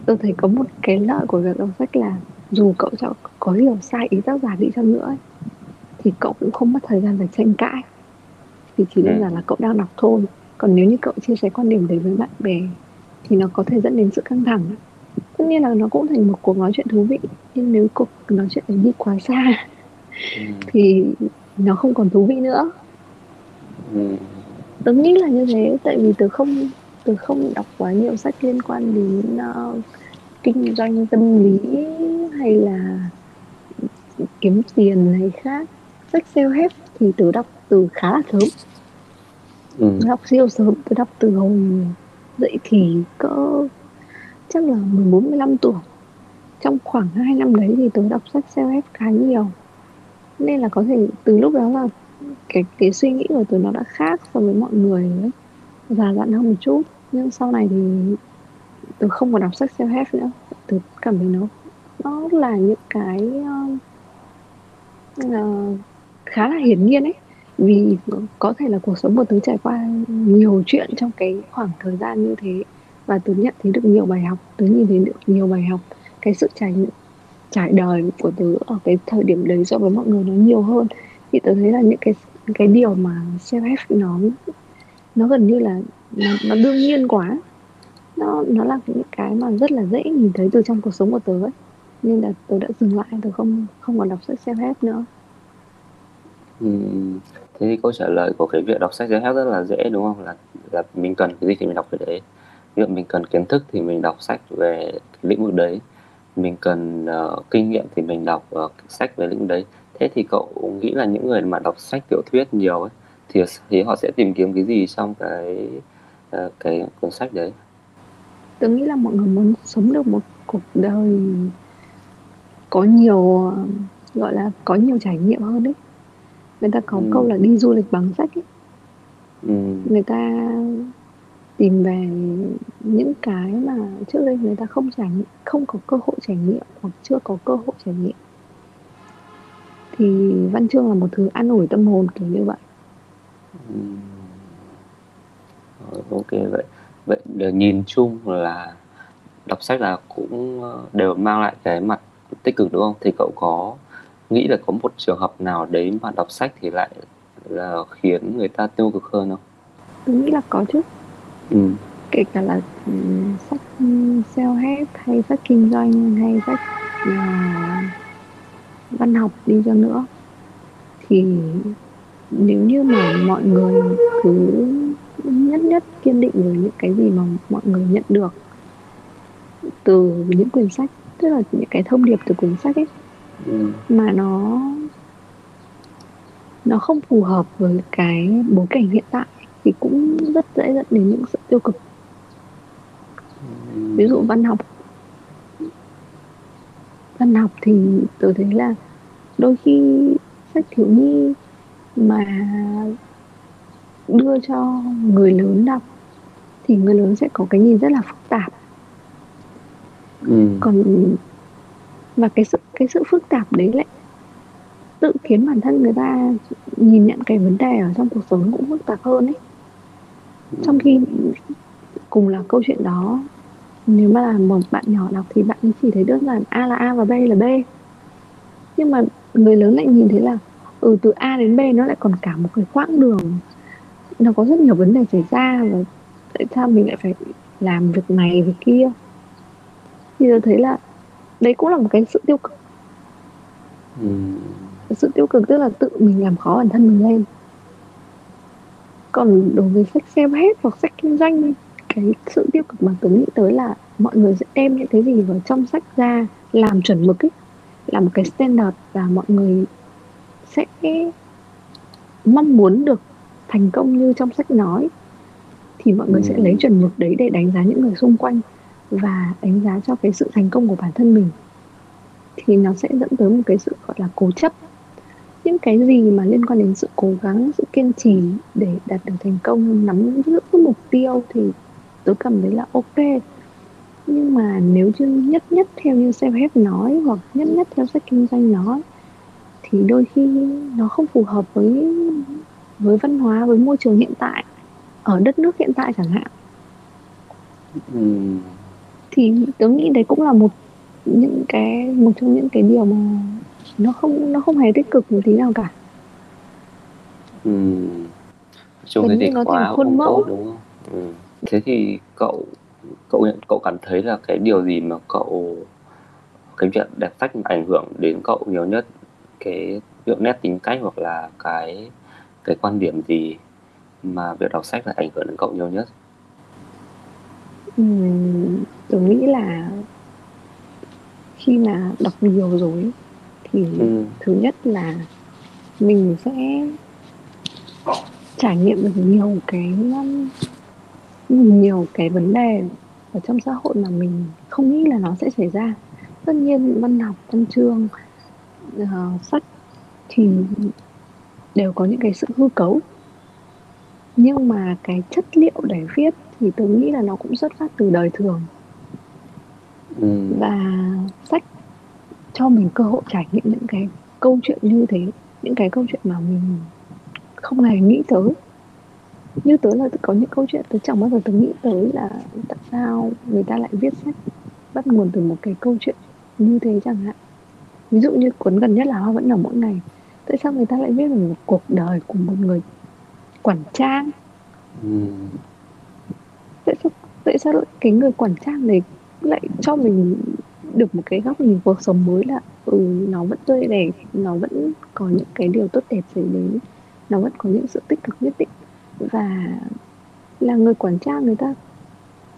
Speaker 3: tôi thấy có một cái lợi của việc đọc sách là dù cậu cho có hiểu sai ý tác giả đi chăng nữa ấy, thì cậu cũng không mất thời gian để tranh cãi. Thì chỉ đơn giản là cậu đang đọc thôi. Còn nếu như cậu chia sẻ quan điểm đấy với bạn bè thì nó có thể dẫn đến sự căng thẳng tất nhiên là nó cũng thành một cuộc nói chuyện thú vị nhưng nếu cuộc nói chuyện ấy đi quá xa ừ. thì nó không còn thú vị nữa ừ. tớ nghĩ là như thế tại vì tớ không tớ không đọc quá nhiều sách liên quan đến uh, kinh doanh tâm lý hay là kiếm tiền hay khác sách self help thì tớ đọc từ khá là sớm ừ. tớ đọc siêu sớm tớ đọc từ hồi dậy thì cỡ chắc là 14 15 tuổi. Trong khoảng 2 năm đấy thì tớ đọc sách self help khá nhiều. Nên là có thể từ lúc đó là cái cái suy nghĩ của tớ nó đã khác so với mọi người ấy già dặn hơn một chút. Nhưng sau này thì tớ không còn đọc sách self help nữa. Tớ cảm thấy nó nó là những cái uh, uh, khá là hiển nhiên ấy vì có thể là cuộc sống của tớ trải qua nhiều chuyện trong cái khoảng thời gian như thế. Và tớ nhận thấy được nhiều bài học tớ nhìn thấy được nhiều bài học. Cái sự trải trải đời của tớ ở cái thời điểm đấy so với mọi người nó nhiều hơn. Thì tớ thấy là những cái cái điều mà self help nó nó gần như là nó, nó đương nhiên quá. Nó nó là những cái mà rất là dễ nhìn thấy từ trong cuộc sống của tớ ấy. Nên là tớ đã dừng lại tớ không không còn đọc sách self help nữa.
Speaker 2: Ừ thế thì câu trả lời của cái việc đọc sách self help rất là dễ đúng không? Là là mình cần cái gì thì mình đọc cái đấy. Ví dụ mình cần kiến thức thì mình đọc sách về lĩnh vực đấy. Mình cần uh, kinh nghiệm thì mình đọc uh, sách về lĩnh vực đấy. Thế thì cậu nghĩ là những người mà đọc sách tiểu thuyết nhiều ấy thì thì họ sẽ tìm kiếm cái gì trong cái uh, cái cuốn sách đấy?
Speaker 3: Tôi nghĩ là mọi người muốn sống được một cuộc đời có nhiều gọi là có nhiều trải nghiệm hơn đấy người ta có ừ. câu là đi du lịch bằng sách ấy ừ. người ta tìm về những cái mà trước đây người ta không trải nghiệm không có cơ hội trải nghiệm hoặc chưa có cơ hội trải nghiệm thì văn chương là một thứ an ủi tâm hồn kiểu như vậy ừ.
Speaker 2: ok vậy vậy để nhìn chung là đọc sách là cũng ờ, đều mang lại cái mặt tích cực đúng không thì cậu có nghĩ là có một trường hợp nào đấy mà đọc sách thì lại là khiến người ta tiêu cực hơn không?
Speaker 3: Tôi nghĩ là có chứ. Ừ. kể cả là ừ, sách self help hay sách kinh doanh hay sách uh, văn học đi cho nữa. Thì nếu như mà mọi người cứ nhất nhất kiên định với những cái gì mà mọi người nhận được từ những quyển sách tức là những cái thông điệp từ quyển sách ấy ừ. mà nó nó không phù hợp với cái bối cảnh hiện tại thì cũng rất dễ dẫn đến những sự tiêu cực ừ. ví dụ văn học văn học thì tôi thấy là đôi khi sách thiếu nhi mà đưa cho người lớn đọc thì người lớn sẽ có cái nhìn rất là phức tạp ừ. còn và cái sự cái sự phức tạp đấy lại tự khiến bản thân người ta nhìn nhận cái vấn đề ở trong cuộc sống cũng phức tạp hơn ấy. Trong khi cùng là câu chuyện đó, nếu mà là một bạn nhỏ đọc thì bạn ấy chỉ thấy đơn giản a là a và b là b. Nhưng mà người lớn lại nhìn thấy là ừ từ a đến b nó lại còn cả một cái quãng đường. Nó có rất nhiều vấn đề xảy ra và tại sao mình lại phải làm việc này việc kia? Thì tôi thấy là đấy cũng là một cái sự tiêu cực Ừm. Sự tiêu cực tức là tự mình làm khó bản thân mình lên. Còn đối với sách self-help hoặc sách kinh doanh, cái sự tiêu cực mà tớ nghĩ tới là mọi người sẽ đem những cái gì vào trong sách ra làm chuẩn mực ấy, làm một cái standard và mọi người sẽ mong muốn được thành công như trong sách nói thì mọi người sẽ lấy chuẩn mực đấy để đánh giá những người xung quanh và đánh giá cho cái sự thành công của bản thân mình, thì nó sẽ dẫn tới một cái sự, gọi là, cố chấp. Những cái gì mà liên quan đến sự cố gắng, sự kiên trì để đạt được thành công, nắm giữ mục tiêu thì tôi cảm thấy là ok. Nhưng mà nếu như nhất nhất theo như self help nói hoặc nhất nhất theo sách kinh doanh nói, thì đôi khi nó không phù hợp với với văn hóa, với môi trường hiện tại, ở đất nước hiện tại chẳng hạn. Ừ thì tớ nghĩ đấy cũng là một những cái một trong những cái điều mà nó không nó không hề tích cực một tí nào cả
Speaker 2: ừ. chung thế thì nó quá khuôn mẫu. tốt đúng không ừ. thế thì cậu cậu cậu cảm thấy là cái điều gì mà cậu cái chuyện đẹp sách ảnh hưởng đến cậu nhiều nhất cái việc nét tính cách hoặc là cái cái quan điểm gì mà việc đọc sách là ảnh hưởng đến cậu nhiều nhất
Speaker 3: Ừm, tôi nghĩ là khi mà đọc nhiều rồi thì Ừm. thứ nhất là mình sẽ trải nghiệm được nhiều cái nhiều cái vấn đề ở trong xã hội mà mình không nghĩ là nó sẽ xảy ra tất nhiên văn học văn chương uh, sách thì đều có những cái sự hư cấu nhưng mà cái chất liệu để viết thì tôi nghĩ là nó cũng xuất phát từ đời thường. Ừ. và sách cho mình cơ hội trải nghiệm những cái câu chuyện như thế những cái câu chuyện mà mình không hề nghĩ tới. Như tớ là có những câu chuyện tớ chẳng bao giờ tớ nghĩ tới là tại sao người ta lại viết sách bắt nguồn từ một cái câu chuyện như thế chẳng hạn. Ví dụ như cuốn gần nhất là hoa vẫn nở mỗi ngày. Tại sao người ta lại viết về một cuộc đời của một người quản trang? Ừ tại sao tại sao cái người quản trang này lại cho mình được một cái góc nhìn cuộc sống mới là ừ nó vẫn tươi đẹp nó vẫn có những cái điều tốt đẹp xảy đến nó vẫn có những sự tích cực nhất định. Và là người quản trang người ta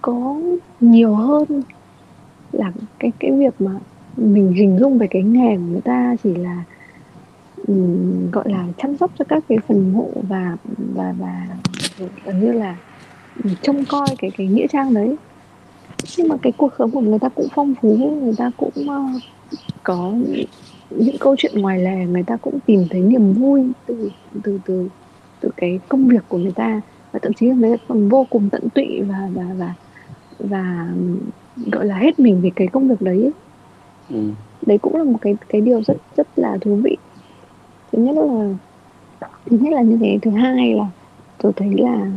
Speaker 3: có nhiều hơn là cái cái việc mà mình hình dung về cái nghề của người ta chỉ là um, gọi là chăm sóc cho các cái phần mộ và và và gần như là trông coi cái cái nghĩa trang đấy. Nhưng mà cái cuộc sống của người ta cũng phong phú người ta cũng uh, có những câu chuyện ngoài lề người ta cũng tìm thấy niềm vui từ từ từ từ cái công việc của người ta. Và thậm chí là người ta còn vô cùng tận tụy và và và và gọi là hết mình vì cái công việc đấy ừ. đấy cũng là một cái cái điều rất rất là thú vị. Thứ nhất là thứ nhất là như thế thứ hai là tôi thấy là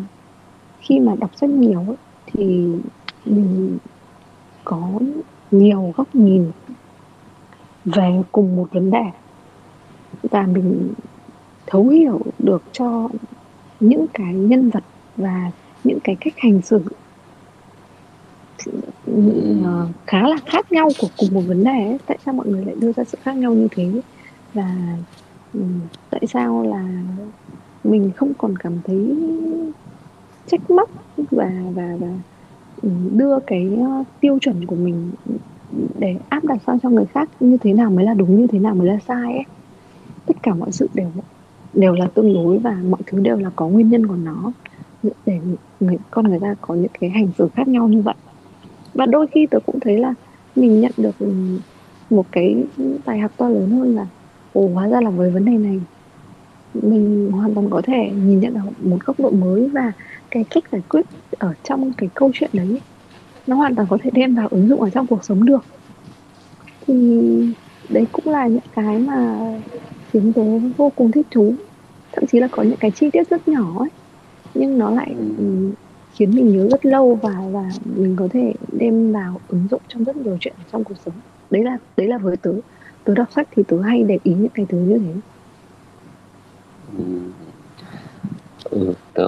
Speaker 3: khi mà đọc sách nhiều ấy, thì mình có nhiều góc nhìn về cùng một vấn đề. Và mình thấu hiểu được cho những cái nhân vật và những cái cách hành xử uh, khá là khác nhau của cùng một vấn đề ấy. tại sao mọi người lại đưa ra sự khác nhau như thế? Và um, tại sao là mình không còn cảm thấy trách móc và và và ừ, đưa cái ờ, tiêu chuẩn của mình để áp đặt sang cho người khác như thế nào mới là đúng, như thế nào mới là sai ấy. Tất cả mọi sự đều đều là tương đối và mọi thứ đều là có nguyên nhân của nó. Để người, con người ta có những cái hành xử khác nhau như vậy. Và đôi khi tôi cũng thấy là mình nhận được ừ, một cái bài học to lớn hơn là, ồ, hóa ra là với vấn đề này, mình hoàn toàn có thể nhìn nhận ở một góc độ mới và cái cách giải quyết ở trong cái câu chuyện đấy, nó hoàn toàn có thể đem vào ứng dụng ở trong cuộc sống được. Thì đấy cũng là những cái mà khiến tớ vô cùng thích thú. Thậm chí là có những cái chi tiết rất nhỏ ấy, nhưng nó lại ừ, khiến mình nhớ rất lâu và và mình có thể đem vào ứng dụng trong rất nhiều chuyện trong cuộc sống. Đấy là đấy là với tớ. Tớ đọc sách thì tớ hay để ý những cái thứ như thế.
Speaker 2: Ừ tớ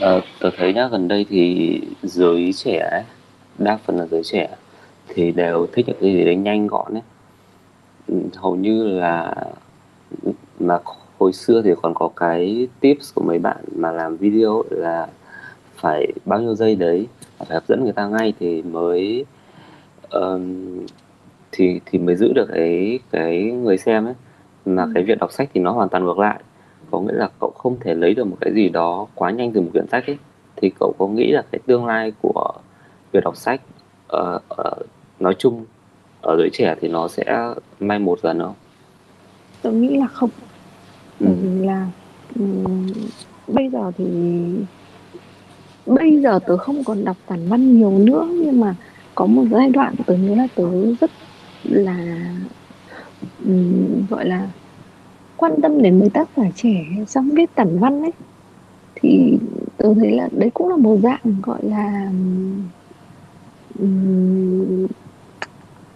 Speaker 2: à, tớ thấy nhá gần đây thì giới trẻ đa phần là giới trẻ thì đều thích những cái gì đấy nhanh gọn ấy hầu như là mà hồi xưa thì còn có cái tips của mấy bạn mà làm video là phải bao nhiêu giây đấy phải hấp dẫn người ta ngay thì mới ờm, thì thì mới giữ được cái cái người xem ấy. Mà
Speaker 3: Ừm.
Speaker 2: cái việc đọc sách thì nó hoàn toàn ngược lại. Có nghĩa là cậu không thể lấy được một cái gì đó quá nhanh từ một quyển sách ấy. Thì cậu có nghĩ là cái tương lai của việc đọc sách, ờ, ờ, nói chung ở giới trẻ thì nó sẽ mai một dần không?
Speaker 3: Tớ nghĩ là không. Bởi
Speaker 2: Ừm.
Speaker 3: vì là, ừm, bây giờ thì bây giờ tớ không còn đọc tản văn nhiều nữa, nhưng mà có một giai đoạn tớ nhớ là tớ rất là, ừm, gọi là, quan tâm đến mấy tác giả trẻ xong viết tản văn ấy. Thì tớ thấy là đấy cũng là một dạng, gọi là, ừm,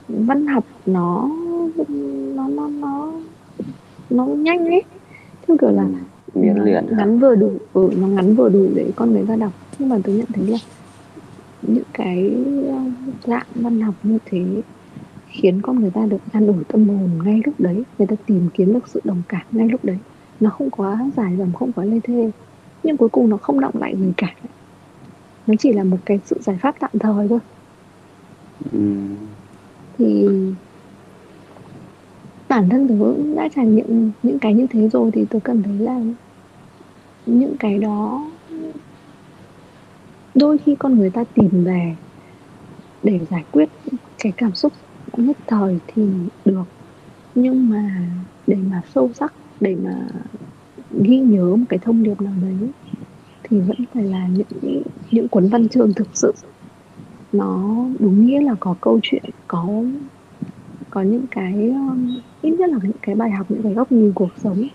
Speaker 3: văn học nó nó nó nó nó nhanh ấy. Theo kiểu là
Speaker 2: miến
Speaker 3: nó
Speaker 2: liền hả?
Speaker 3: ngắn vừa đủ, ừ, nó ngắn vừa đủ để con người ta đọc. Nhưng mà tớ nhận thấy là những cái, ơ, dạng văn học như thế khiến con người ta được an ủi tâm hồn ngay lúc đấy, người ta tìm kiếm được sự đồng cảm ngay lúc đấy. Nó không quá dài dòng, không quá lê thê, nhưng cuối cùng nó không đọng lại gì cả. Nó chỉ là một cái sự giải pháp tạm thời thôi.
Speaker 2: Ừm.
Speaker 3: Thì bản thân tớ cũng đã trải nghiệm những cái như thế rồi thì tớ cảm thấy là những cái đó đôi khi con người ta tìm về để giải quyết cái cảm xúc nhất thời thì được. Nhưng mà để mà sâu sắc, để mà ghi nhớ một cái thông điệp nào đấy thì vẫn phải là những những cuốn văn chương thực sự nó đúng nghĩa là có câu chuyện, có có những cái, um, ít nhất là những cái bài học, những cái góc nhìn cuộc sống.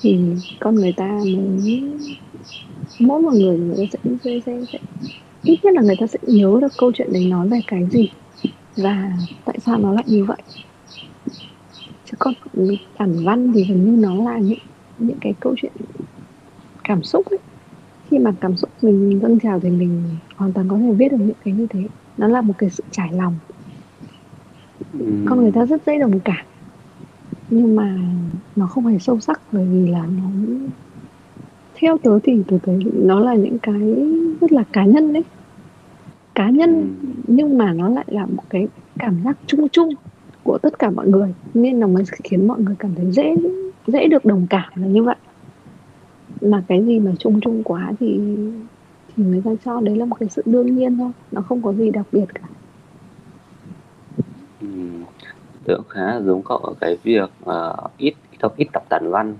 Speaker 3: Thì con người ta mới mỗi một người người ta sẽ sẽ sẽ ít nhất là người ta sẽ nhớ được câu chuyện đấy nói về cái gì và tại sao nó lại như vậy. Chứ còn tản văn thì gần như nó là những những cái câu chuyện cảm xúc ấy. Khi mà cảm xúc mình dâng trào thì mình hoàn toàn có thể viết được những cái như thế. Nó là một cái sự trải lòng. Con người ta rất dễ đồng cảm. Nhưng mà nó không hề sâu sắc bởi vì là nó theo tớ thì tớ thấy nó là những cái rất là cá nhân ấy. Cá nhân
Speaker 2: Ừm.
Speaker 3: nhưng mà nó lại là một cái cảm giác chung chung của tất cả mọi người, nên nó mới khiến mọi người cảm thấy dễ dễ được đồng cảm là như vậy. Mà cái gì mà chung chung quá thì thì người ta cho đấy là một cái sự đương nhiên thôi, nó không có gì đặc biệt cả.
Speaker 2: Ừm, tớ cũng khá là giống cậu ở cái việc, ờ, ít đọc ít đọc tản văn.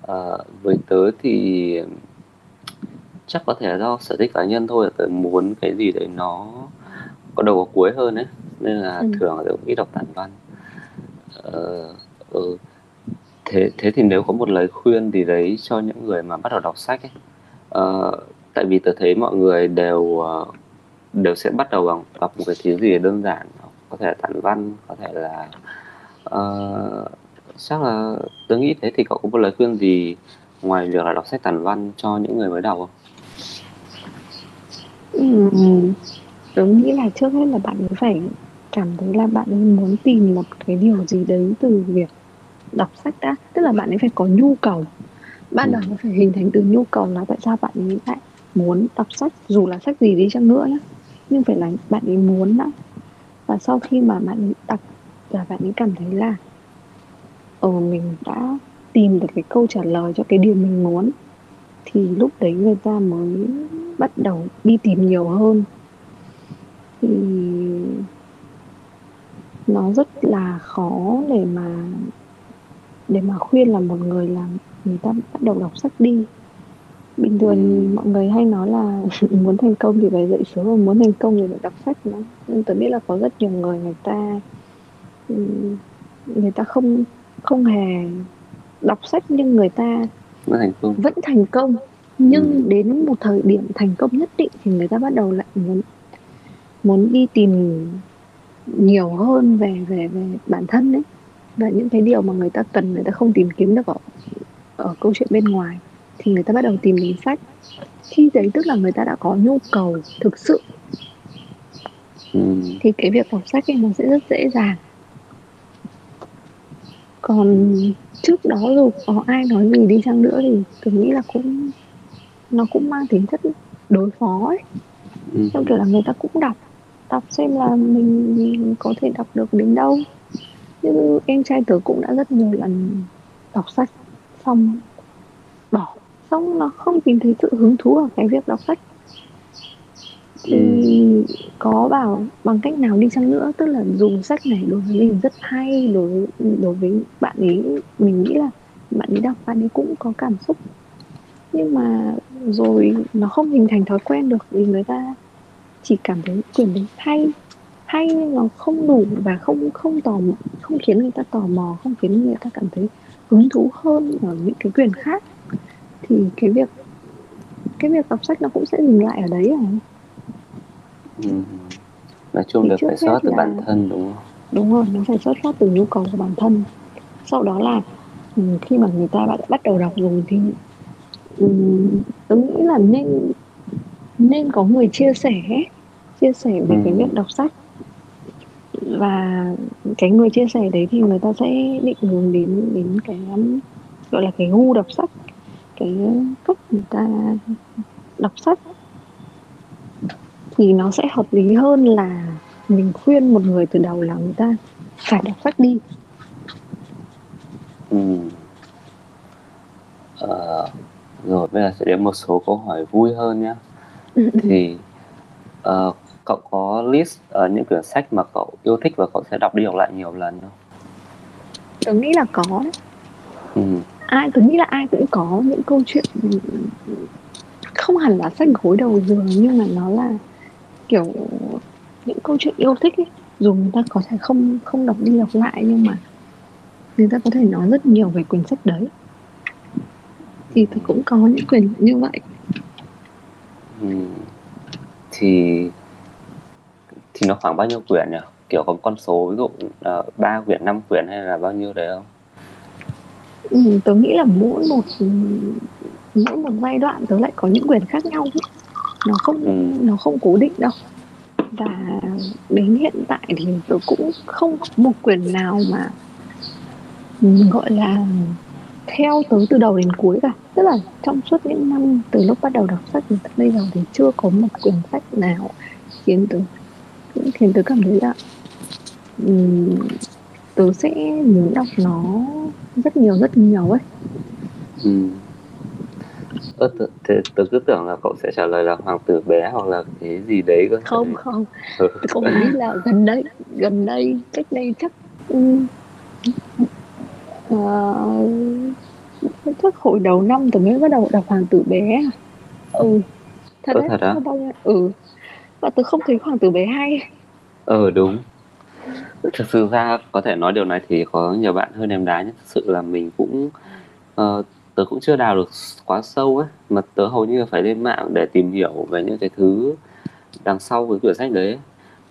Speaker 2: Ờ, với tớ thì chắc có thể là do sở thích cá nhân thôi, là tớ muốn cái gì đấy nó có đầu có cuối hơn ấy, nên là
Speaker 3: Ừm.
Speaker 2: thường là tớ cũng ít đọc tản văn. Ờ, ừ, thế thế thì nếu có một lời khuyên gì đấy cho những người mà bắt đầu đọc sách ấy, ờ, tại vì tớ thấy mọi người đều, ờ, đều sẽ bắt đầu bằng đọc một cái thứ gì đơn giản, có thể là tản văn, có thể là ờ, chắc là tớ nghĩ thế thì cậu có một lời khuyên gì ngoài việc là đọc sách tản văn cho những người mới đọc không?
Speaker 3: Ừm, tớ nghĩ là trước hết là bạn ấy phải cảm thấy là bạn ấy muốn tìm một cái điều gì đấy từ việc đọc sách đã. Tức là bạn ấy phải có nhu cầu. Ban đầu
Speaker 2: Ừm.
Speaker 3: nó phải hình thành từ nhu cầu là tại sao bạn ấy lại muốn đọc sách, dù là sách gì đi chăng nữa nhá, nhưng phải là bạn ấy muốn đã. Và sau khi mà bạn ấy đọc và bạn ấy cảm thấy là ờ, mình đã tìm được cái câu trả lời cho cái điều mình muốn thì lúc đấy người ta mới bắt đầu đi tìm nhiều hơn. Thì nó rất là khó để mà để mà khuyên là một người là người ta bắt đầu đọc sách đi. Bình thường
Speaker 2: Ừm.
Speaker 3: mọi người hay nói là muốn thành công thì phải dậy sớm và muốn thành công thì phải đọc sách nữa. Nhưng tớ biết là có rất nhiều người người ta ừm, người ta không không hề đọc sách nhưng người ta
Speaker 2: Vẫn thành công.
Speaker 3: vẫn thành công. Nhưng
Speaker 2: Ừm.
Speaker 3: đến một thời điểm thành công nhất định thì người ta bắt đầu lại muốn muốn đi tìm nhiều hơn về về về bản thân ấy. Và những cái điều mà người ta cần người ta không tìm kiếm được ở ở câu chuyện bên ngoài thì người ta bắt đầu tìm đến sách. Khi đấy tức là người ta đã có nhu cầu thực sự
Speaker 2: Ừm.
Speaker 3: thì cái việc đọc sách ấy nó sẽ rất dễ dàng. Còn trước đó dù có ai nói gì đi chăng nữa thì tôi nghĩ là cũng nó cũng mang tính chất đối phó ấy. Ừ. trong kiểu là người ta cũng đọc đọc xem là mình, mình có thể đọc được đến đâu. Như em trai tớ cũng đã rất nhiều lần đọc sách xong bỏ. Xong nó không tìm thấy sự hứng thú ở cái việc đọc sách thì ừ. có bảo bằng cách nào đi chăng nữa? Tức là dùng sách này đối với mình rất hay, đối đối với bạn ấy, mình nghĩ là bạn ấy đọc, bạn ấy cũng có cảm xúc. Nhưng mà rồi nó không hình thành thói quen được vì người ta chỉ cảm thấy quyển đấy hay hay nhưng nó không đủ và không không tò mò, không khiến người ta tò mò, không khiến người ta cảm thấy hứng thú hơn ở những cái quyển khác. Thì cái việc cái việc đọc sách nó cũng sẽ dừng lại ở đấy à?
Speaker 2: Ừ. nói chung là phải xuất từ là... bản thân đúng không?
Speaker 3: Đúng rồi nó phải xuất phát từ nhu cầu của bản thân. Sau đó là ừ, khi mà người ta bắt đầu đọc rồi thì um, tôi nghĩ là nên nên có người chia sẻ chia sẻ về ừ. cái việc đọc sách. Và cái người chia sẻ đấy thì người ta sẽ định hướng đến đến cái gọi là cái gu đọc sách cái cách người ta đọc sách thì nó sẽ hợp lý hơn là mình khuyên một người từ đầu là người ta phải đọc sách đi
Speaker 2: ừ. ờ, rồi bây giờ sẽ đến một số câu hỏi vui hơn nhé thì uh, cậu có list uh, những quyển sách mà cậu yêu thích và cậu sẽ đọc đi đọc lại nhiều lần không?
Speaker 3: Tớ nghĩ là có đấy. Ừ. Ai tớ nghĩ là ai cũng có những câu chuyện không hẳn là sách gối đầu giường nhưng mà nó là kiểu những câu chuyện yêu thích ấy dù người ta có thể không không đọc đi đọc lại nhưng mà người ta có thể nói rất nhiều về quyển sách đấy. Thì tôi cũng có những quyển như vậy.
Speaker 2: Ừ. thì thì nó khoảng bao nhiêu quyển nhỉ? Kiểu có con số ví dụ ờ, ba uh, quyển năm quyển hay là bao nhiêu đấy không?
Speaker 3: Ừ, tớ nghĩ là mỗi một mỗi một giai đoạn tớ lại có những quyển khác nhau nó không nó không cố định đâu. Và đến hiện tại thì tôi cũng không có một quyển nào mà gọi là theo tớ từ đầu đến cuối cả. Tức là trong suốt những năm từ lúc bắt đầu đọc sách đến bây giờ thì chưa có một quyển sách nào khiến tớ khiến tớ cảm thấy là um, tớ sẽ muốn đọc nó rất nhiều rất nhiều ấy. Ừ.
Speaker 2: Ơ, tớ, tớ, tớ cứ tưởng là cậu sẽ trả lời là hoàng tử bé hoặc là cái gì đấy cơ.
Speaker 3: Không không. Ừ. tớ không nghĩ là gần đây gần đây cách đây chắc uh, chắc hồi đầu năm tớ mới bắt đầu đọc hoàng tử bé ừ thật đấy thật bao nhiêu ừ và tớ không thấy hoàng tử bé hay.
Speaker 2: Ờ đúng. Thực sự ra có thể nói điều này thì có nhiều bạn hơn em đá nhưng thực sự là mình cũng uh, tớ cũng chưa đào được quá sâu ấy mà tớ hầu như phải lên mạng để tìm hiểu về những cái thứ đằng sau cái quyển sách đấy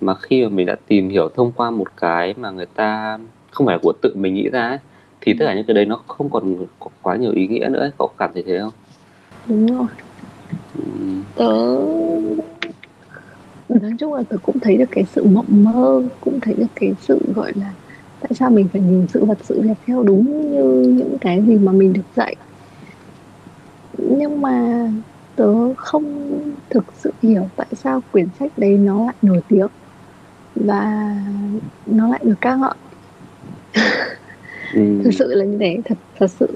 Speaker 2: mà khi mà mình đã tìm hiểu thông qua một cái mà người ta không phải là của tự mình nghĩ ra ấy, thì tất cả những cái đấy nó không còn có quá nhiều ý nghĩa nữa ấy. cậu cảm thấy thế không?
Speaker 3: Đúng rồi. Tớ nói chung là tớ cũng thấy được cái sự mộng mơ cũng thấy được cái sự gọi là tại sao mình phải nhìn sự vật sự việc theo đúng như những cái gì mà mình được dạy nhưng mà tớ không thực sự hiểu tại sao quyển sách đấy nó lại nổi tiếng và nó lại được ca ngợi ừ. thực sự là như thế thật thật sự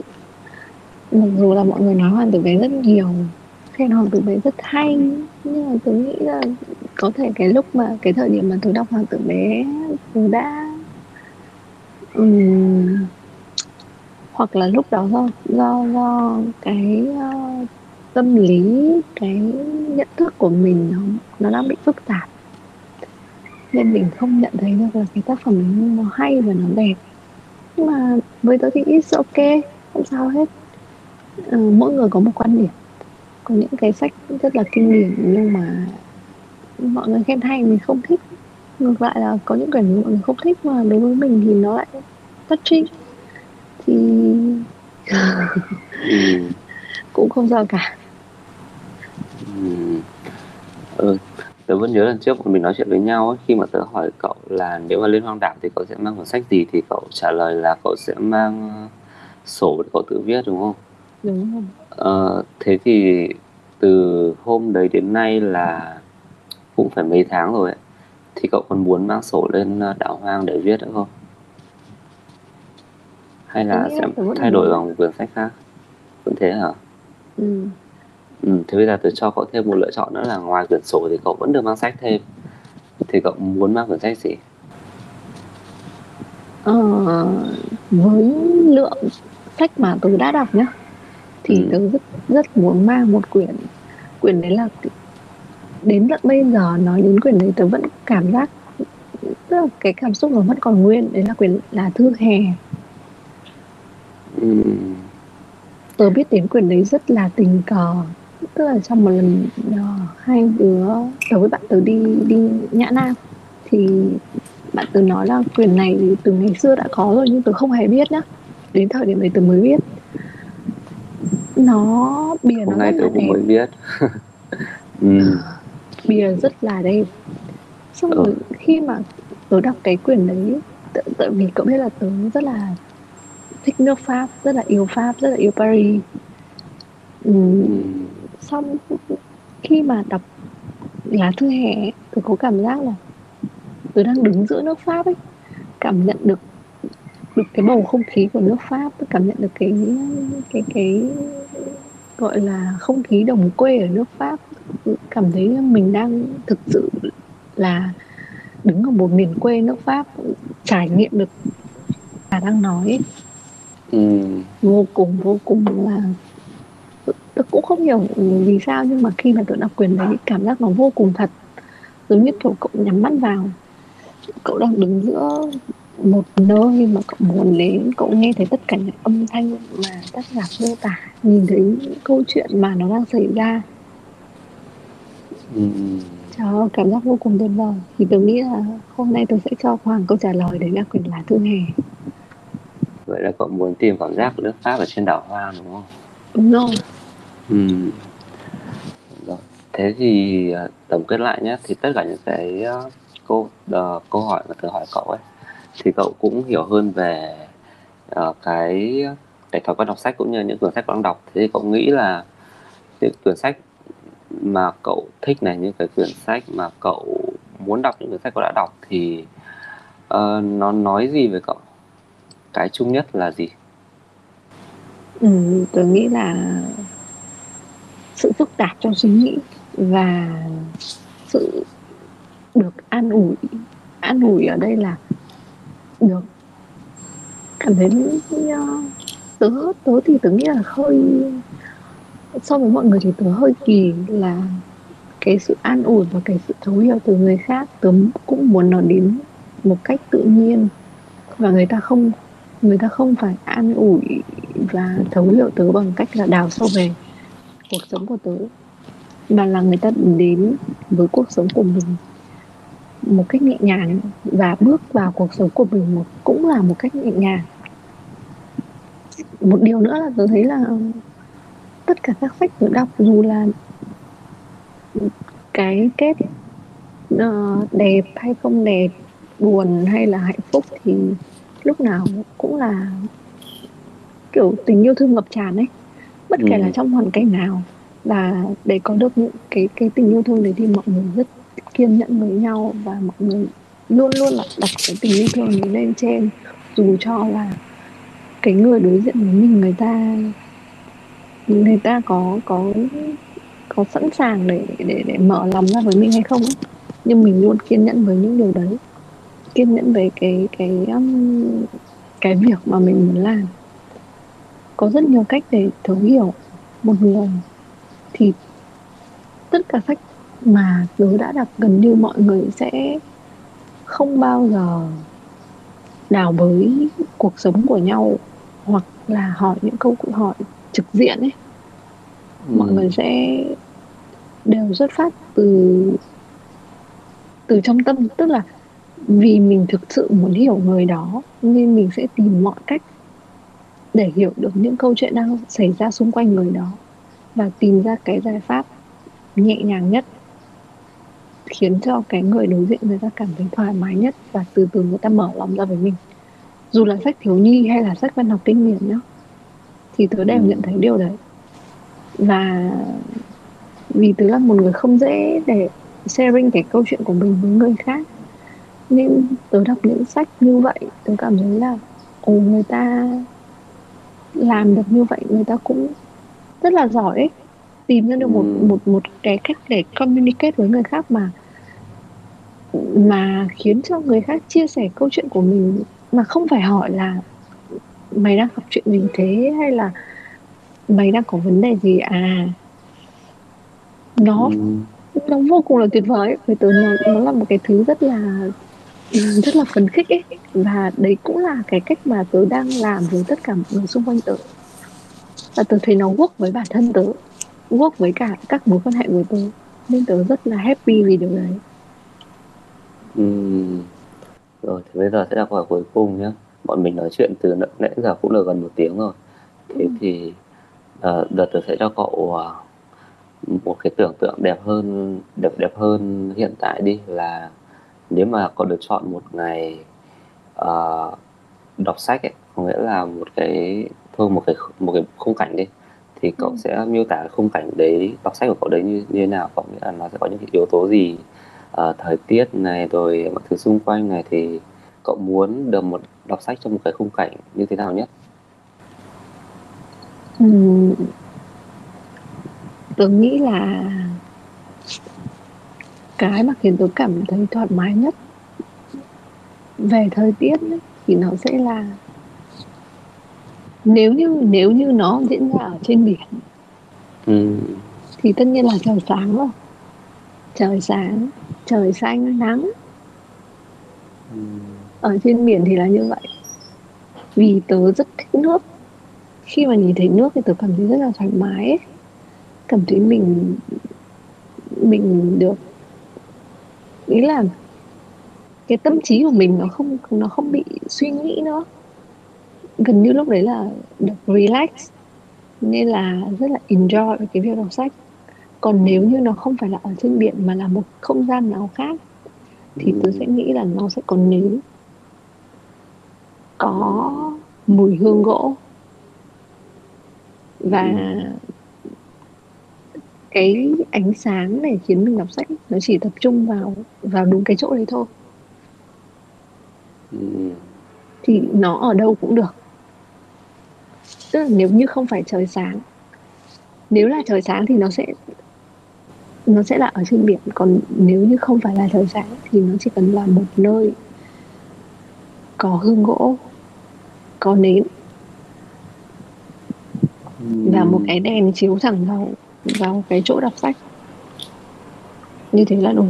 Speaker 3: mặc dù là mọi người nói hoàng tử bé rất nhiều khen hoàng tử bé rất hay nhưng mà tôi nghĩ là có thể cái lúc mà cái thời điểm mà tôi đọc hoàng tử bé tôi đã um, hoặc là lúc đó do do do cái uh, tâm lý cái nhận thức của mình nó nó đang bị phức tạp. Nên mình không nhận thấy được là cái tác phẩm ấy nó hay và nó đẹp. Nhưng mà với tôi thì it's ok không sao hết. Uh, mỗi người có một quan điểm. Có những cái sách rất là kinh điển nhưng mà mọi người khen hay mình không thích. Ngược lại là có những quyển mọi người không thích mà đối với mình thì nó lại touching thì ừ. cũng không sao cả
Speaker 2: ừ. ừ. tớ vẫn nhớ lần trước mình nói chuyện với nhau ấy, khi mà tớ hỏi cậu là nếu mà lên hoang đảo thì cậu sẽ mang cuốn sách gì thì cậu trả lời là cậu sẽ mang sổ để cậu tự viết đúng không?
Speaker 3: Đúng rồi.
Speaker 2: Ờ, thế thì từ hôm đấy đến nay là cũng phải mấy tháng rồi ấy. Thì cậu còn muốn mang sổ lên đảo hoang để viết nữa không? Hay là sẽ thay đổi bằng quyển sách khác? Vẫn thế hả?
Speaker 3: Ừ.
Speaker 2: Ừ, thế bây giờ tôi cho cậu thêm một lựa chọn nữa là ngoài quyển sổ thì cậu vẫn được mang sách thêm. Thì cậu muốn mang quyển sách gì?
Speaker 3: Ờ, với lượng sách mà tớ đã đọc nhá thì ừ. tớ rất rất muốn mang một quyển quyển đấy là đến tận bây giờ nói đến quyển đấy tớ vẫn cảm giác tức là cái cảm xúc nó vẫn còn nguyên đấy là quyển là thư hè. Tớ biết đến quyển đấy rất là tình cờ tức là trong một lần uh, hai đứa tớ với bạn tớ đi đi nhã nam thì bạn tớ nói là quyển này từ ngày xưa đã có rồi nhưng tớ không hề biết nhá đến thời điểm này tớ mới biết nó bìa
Speaker 2: Hôm
Speaker 3: nó
Speaker 2: nay tớ cũng
Speaker 3: đẹp
Speaker 2: mới biết ừ.
Speaker 3: bìa rất là đẹp xong
Speaker 2: Ừ.
Speaker 3: rồi khi mà tớ đọc cái quyển đấy tại vì cậu biết là tớ rất là thích nước Pháp, rất là yêu Pháp, rất là yêu Paris
Speaker 2: Ừ.
Speaker 3: xong, khi mà đọc lá thư hè, tôi có cảm giác là tôi đang đứng giữa nước Pháp ấy cảm nhận được được cái bầu không khí của nước Pháp cảm nhận được cái cái cái gọi là không khí đồng quê ở nước Pháp cảm thấy mình đang thực sự là đứng ở một miền quê nước Pháp, trải nghiệm được là đang nói ấy.
Speaker 2: Ừ.
Speaker 3: vô cùng vô cùng là tôi cũng không hiểu vì sao nhưng mà khi mà tôi đọc quyền đấy cảm giác nó vô cùng thật giống như kiểu cậu nhắm mắt vào cậu đang đứng giữa một nơi mà cậu muốn đến cậu nghe thấy tất cả những âm thanh mà tác giả mô tả nhìn thấy câu chuyện mà nó đang xảy ra
Speaker 2: Ừ.
Speaker 3: Trời cảm giác vô cùng tuyệt vời Thì tôi nghĩ là hôm nay tôi sẽ cho Hoàng câu trả lời Đấy là quyển lá thư hè
Speaker 2: Vậy là cậu muốn tìm cảm giác của nước Pháp ở trên đảo Hoa đúng không?
Speaker 3: Đúng rồi
Speaker 2: Ừ. Rồi. Thế thì à, tổng kết lại nhé thì tất cả những cái à, câu ờ, câu hỏi mà tôi hỏi cậu ấy thì cậu cũng hiểu hơn về ờ, cái cái thói quen đọc sách cũng như những quyển sách cậu đang đọc thế thì cậu nghĩ là những quyển sách mà cậu thích này những cái quyển sách mà cậu muốn đọc những quyển sách cậu đã đọc thì ờ, nó nói gì về cậu cái chung nhất là gì?
Speaker 3: Ừ, Tôi nghĩ là sự phức tạp trong suy nghĩ Và sự được an ủi An ủi ở đây là được cảm thấy ờ, tớ tớ thì tớ nghĩ là hơi so với mọi người thì tớ hơi kỳ là cái sự an ủi và cái sự thấu hiểu từ người khác tớ cũng muốn nó đến một cách tự nhiên và người ta không người ta không phải an ủi và thấu hiểu tớ bằng cách là đào sâu về cuộc sống của tớ mà là người ta đến với cuộc sống của mình một cách nhẹ nhàng và bước vào cuộc sống của mình một cũng là một cách nhẹ nhàng. Một điều nữa là tôi thấy là tất cả các sách tôi đọc dù là cái kết uh, đẹp hay không đẹp buồn hay là hạnh phúc thì lúc nào cũng là kiểu tình yêu thương ngập tràn ấy bất kể
Speaker 2: Ừ.
Speaker 3: là trong hoàn cảnh nào và để có được những cái cái tình yêu thương đấy thì mọi người rất kiên nhẫn với nhau và mọi người luôn luôn là đặt cái tình yêu thương này lên trên dù cho là cái người đối diện với mình người ta người ta có có có sẵn sàng để để để mở lòng ra với mình hay không ấy. nhưng mình luôn kiên nhẫn với những điều đấy kiên nhẫn với cái cái um, cái việc mà mình muốn làm. Có rất nhiều cách để thấu hiểu một người. Thì tất cả sách mà tớ đã đọc gần như mọi người sẽ không bao giờ đào bới cuộc sống của nhau hoặc là hỏi những câu hỏi trực diện ấy. Mọi
Speaker 2: Ừ.
Speaker 3: người sẽ đều xuất phát từ từ trong tâm. Tức là vì mình thực sự muốn hiểu người đó nên mình sẽ tìm mọi cách để hiểu được những câu chuyện đang xảy ra xung quanh người đó và tìm ra cái giải pháp nhẹ nhàng nhất khiến cho cái người đối diện người ta cảm thấy thoải mái nhất và từ từ người ta mở lòng ra với mình. Dù là sách thiếu nhi hay là sách văn học kinh điển nhá thì tớ đều nhận thấy điều đấy. Và vì tớ là một người không dễ để sharing cái câu chuyện của mình với người khác nên tớ đọc những sách như vậy tớ cảm thấy là ồ người ta làm được như vậy người ta cũng rất là giỏi ấy tìm ra được một ừ. một một cái cách để communicate với người khác mà mà khiến cho người khác chia sẻ câu chuyện của mình mà không phải hỏi là mày đang gặp chuyện gì thế hay là mày đang có vấn đề gì à nó ừ. nó vô cùng là tuyệt vời với tớ nó nó là một cái thứ rất là rất là phấn khích ấy và đấy cũng là cái cách mà tớ đang làm với tất cả mọi người xung quanh tớ và tớ thấy nó work với bản thân tớ work với cả các mối quan hệ của tớ nên tớ rất là happy vì điều đấy
Speaker 2: Ừm. Rồi, thì bây giờ sẽ là câu hỏi cuối cùng nhé Bọn mình nói chuyện từ nãy giờ cũng được gần một tiếng rồi. Thế Ừm. thì, ờ, đợt tớ sẽ cho cậu, ờ, một cái tưởng tượng đẹp hơn đẹp đẹp hơn hiện tại đi, là nếu mà cậu được chọn một ngày, ờ, đọc sách ấy, có nghĩa là một cái thôi một cái một cái khung cảnh đi, thì cậu Ừm. sẽ miêu tả khung cảnh đấy, đọc sách của cậu đấy như như thế nào? Có nghĩa là nó sẽ có những cái yếu tố gì? Ờ, thời tiết này, rồi mọi thứ xung quanh này thì cậu muốn được một đọc sách trong một cái khung cảnh như thế nào nhất?
Speaker 3: Ừm. Tớ nghĩ là cái mà khiến tớ cảm thấy thoải mái nhất về thời tiết ấy, thì nó sẽ là nếu như nếu như nó diễn ra ở trên biển
Speaker 2: Ừm.
Speaker 3: thì tất nhiên là trời sáng rồi. Trời sáng, trời xanh, nắng.
Speaker 2: Ừm.
Speaker 3: Ở trên biển thì là như vậy. Vì tớ rất thích nước. Khi mà nhìn thấy nước thì tớ cảm thấy rất là thoải mái ấy. Cảm thấy mình mình được ý là cái tâm trí của mình nó không nó không bị suy nghĩ nữa. Gần như lúc đấy là được relax, nên là rất là enjoy cái việc đọc sách. Còn nếu như nó không phải là ở trên biển mà là một không gian nào khác, thì tôi sẽ nghĩ là nó sẽ còn nến có mùi hương gỗ và cái ánh sáng để khiến mình đọc sách nó chỉ tập trung vào vào đúng cái chỗ đấy thôi. Thì nó ở đâu cũng được. Tức là nếu như không phải trời sáng nếu là trời sáng thì nó sẽ nó sẽ là ở trên biển còn nếu như không phải là trời sáng thì nó chỉ cần là một nơi có hương gỗ có nến và một cái đèn chiếu thẳng vào vào cái chỗ đọc sách. Như thế là đủ.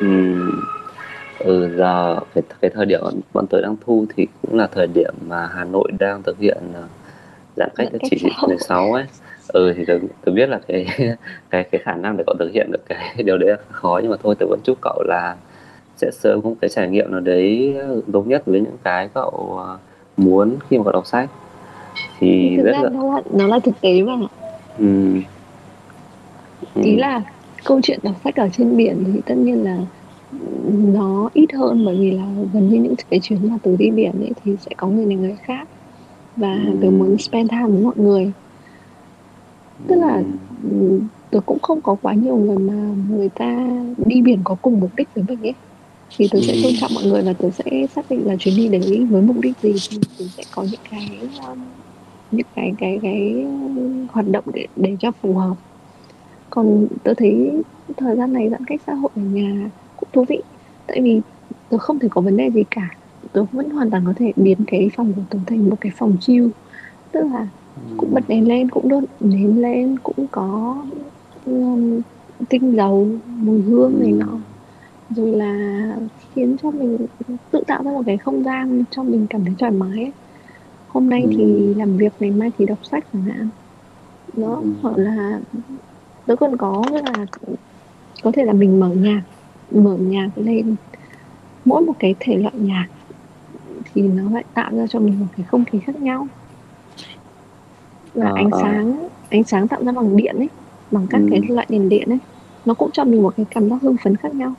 Speaker 2: Ừ, ừ giờ cái cái thời điểm bọn tôi đang thu thì cũng là thời điểm mà Hà Nội đang thực hiện ờ, giãn cách theo chỉ thị 16 ấy. Ừ thì tôi, tôi biết là cái cái cái khả năng để cậu thực hiện được cái điều đấy là khó nhưng mà thôi tôi vẫn chúc cậu là sẽ sớm có một cái trải nghiệm nào đấy giống nhất với những cái cậu ờ, muốn khi mà cậu đọc sách.
Speaker 3: Thì thực rất là nó là nó là thực tế mà ừ. ừ. ý là câu chuyện đọc sách ở trên biển thì tất nhiên là nó ít hơn bởi vì là gần như những cái chuyến mà từ đi biển ấy thì sẽ có người này người khác và ừ. tớ muốn spend time với mọi người tức là ừ, tớ cũng không có quá nhiều người mà người ta đi biển có cùng mục đích với mình ấy thì tớ sẽ tôn trọng mọi người và tớ sẽ xác định là chuyến đi đấy với mục đích gì thì tớ sẽ có những cái um, những cái cái cái hoạt động để để cho phù hợp. Còn tôi thấy thời gian này giãn cách xã hội ở nhà cũng thú vị tại vì tôi không thể có vấn đề gì cả. Tôi vẫn hoàn toàn có thể biến cái phòng của tôi thành một cái phòng chill. Tức là cũng bật đèn lên cũng đốt nến lên cũng có um, tinh dầu mùi hương này nọ. Rồi là khiến cho mình tự tạo ra một cái không gian cho mình cảm thấy thoải mái ấy hôm nay thì làm việc ngày mai thì đọc sách chẳng hạn. Đó hoặc là tớ còn có là có thể là mình mở nhạc mở nhạc lên mỗi một cái thể loại nhạc thì nó lại tạo ra cho mình một cái không khí khác nhau. Và à, ánh à. sáng ánh sáng tạo ra bằng điện ấy bằng các ừ. cái loại đèn điện ấy nó cũng cho mình một cái cảm giác hưng phấn khác nhau.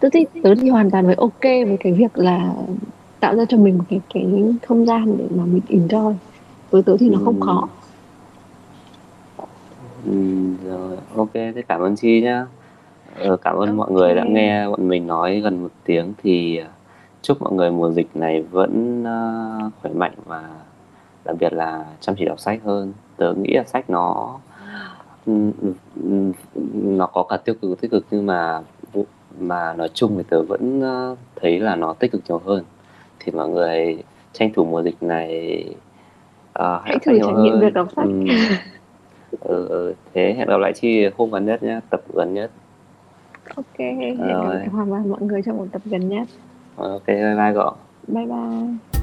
Speaker 3: Tớ thì tớ thì hoàn toàn với ok với cái việc là tạo ra cho mình một cái cái không gian để mà mình enjoy. Với tớ thì nó không khó.
Speaker 2: Ừ, rồi. Ok thế cảm ơn chi nhá. Ờ, cảm ơn okay. mọi người đã nghe bọn mình nói gần một tiếng thì ờ, chúc mọi người mùa dịch này vẫn uh, khỏe mạnh và đặc biệt là chăm chỉ đọc sách hơn. Tớ nghĩ là sách nó nó có cả tiêu cực tích cực nhưng mà mà nói chung thì tớ vẫn thấy là nó tích cực nhiều hơn thì mọi người tranh thủ mùa dịch này
Speaker 3: uh, hãy thử trải nghiệm việc đọc sách. Ừ.
Speaker 2: ừ, ừ. thế hẹn gặp lại chi hôm gần nhất nhé tập gần nhất.
Speaker 3: Ok hẹn gặp lại mọi người trong một tập gần nhất.
Speaker 2: Ok bye bye gọi
Speaker 3: bye bye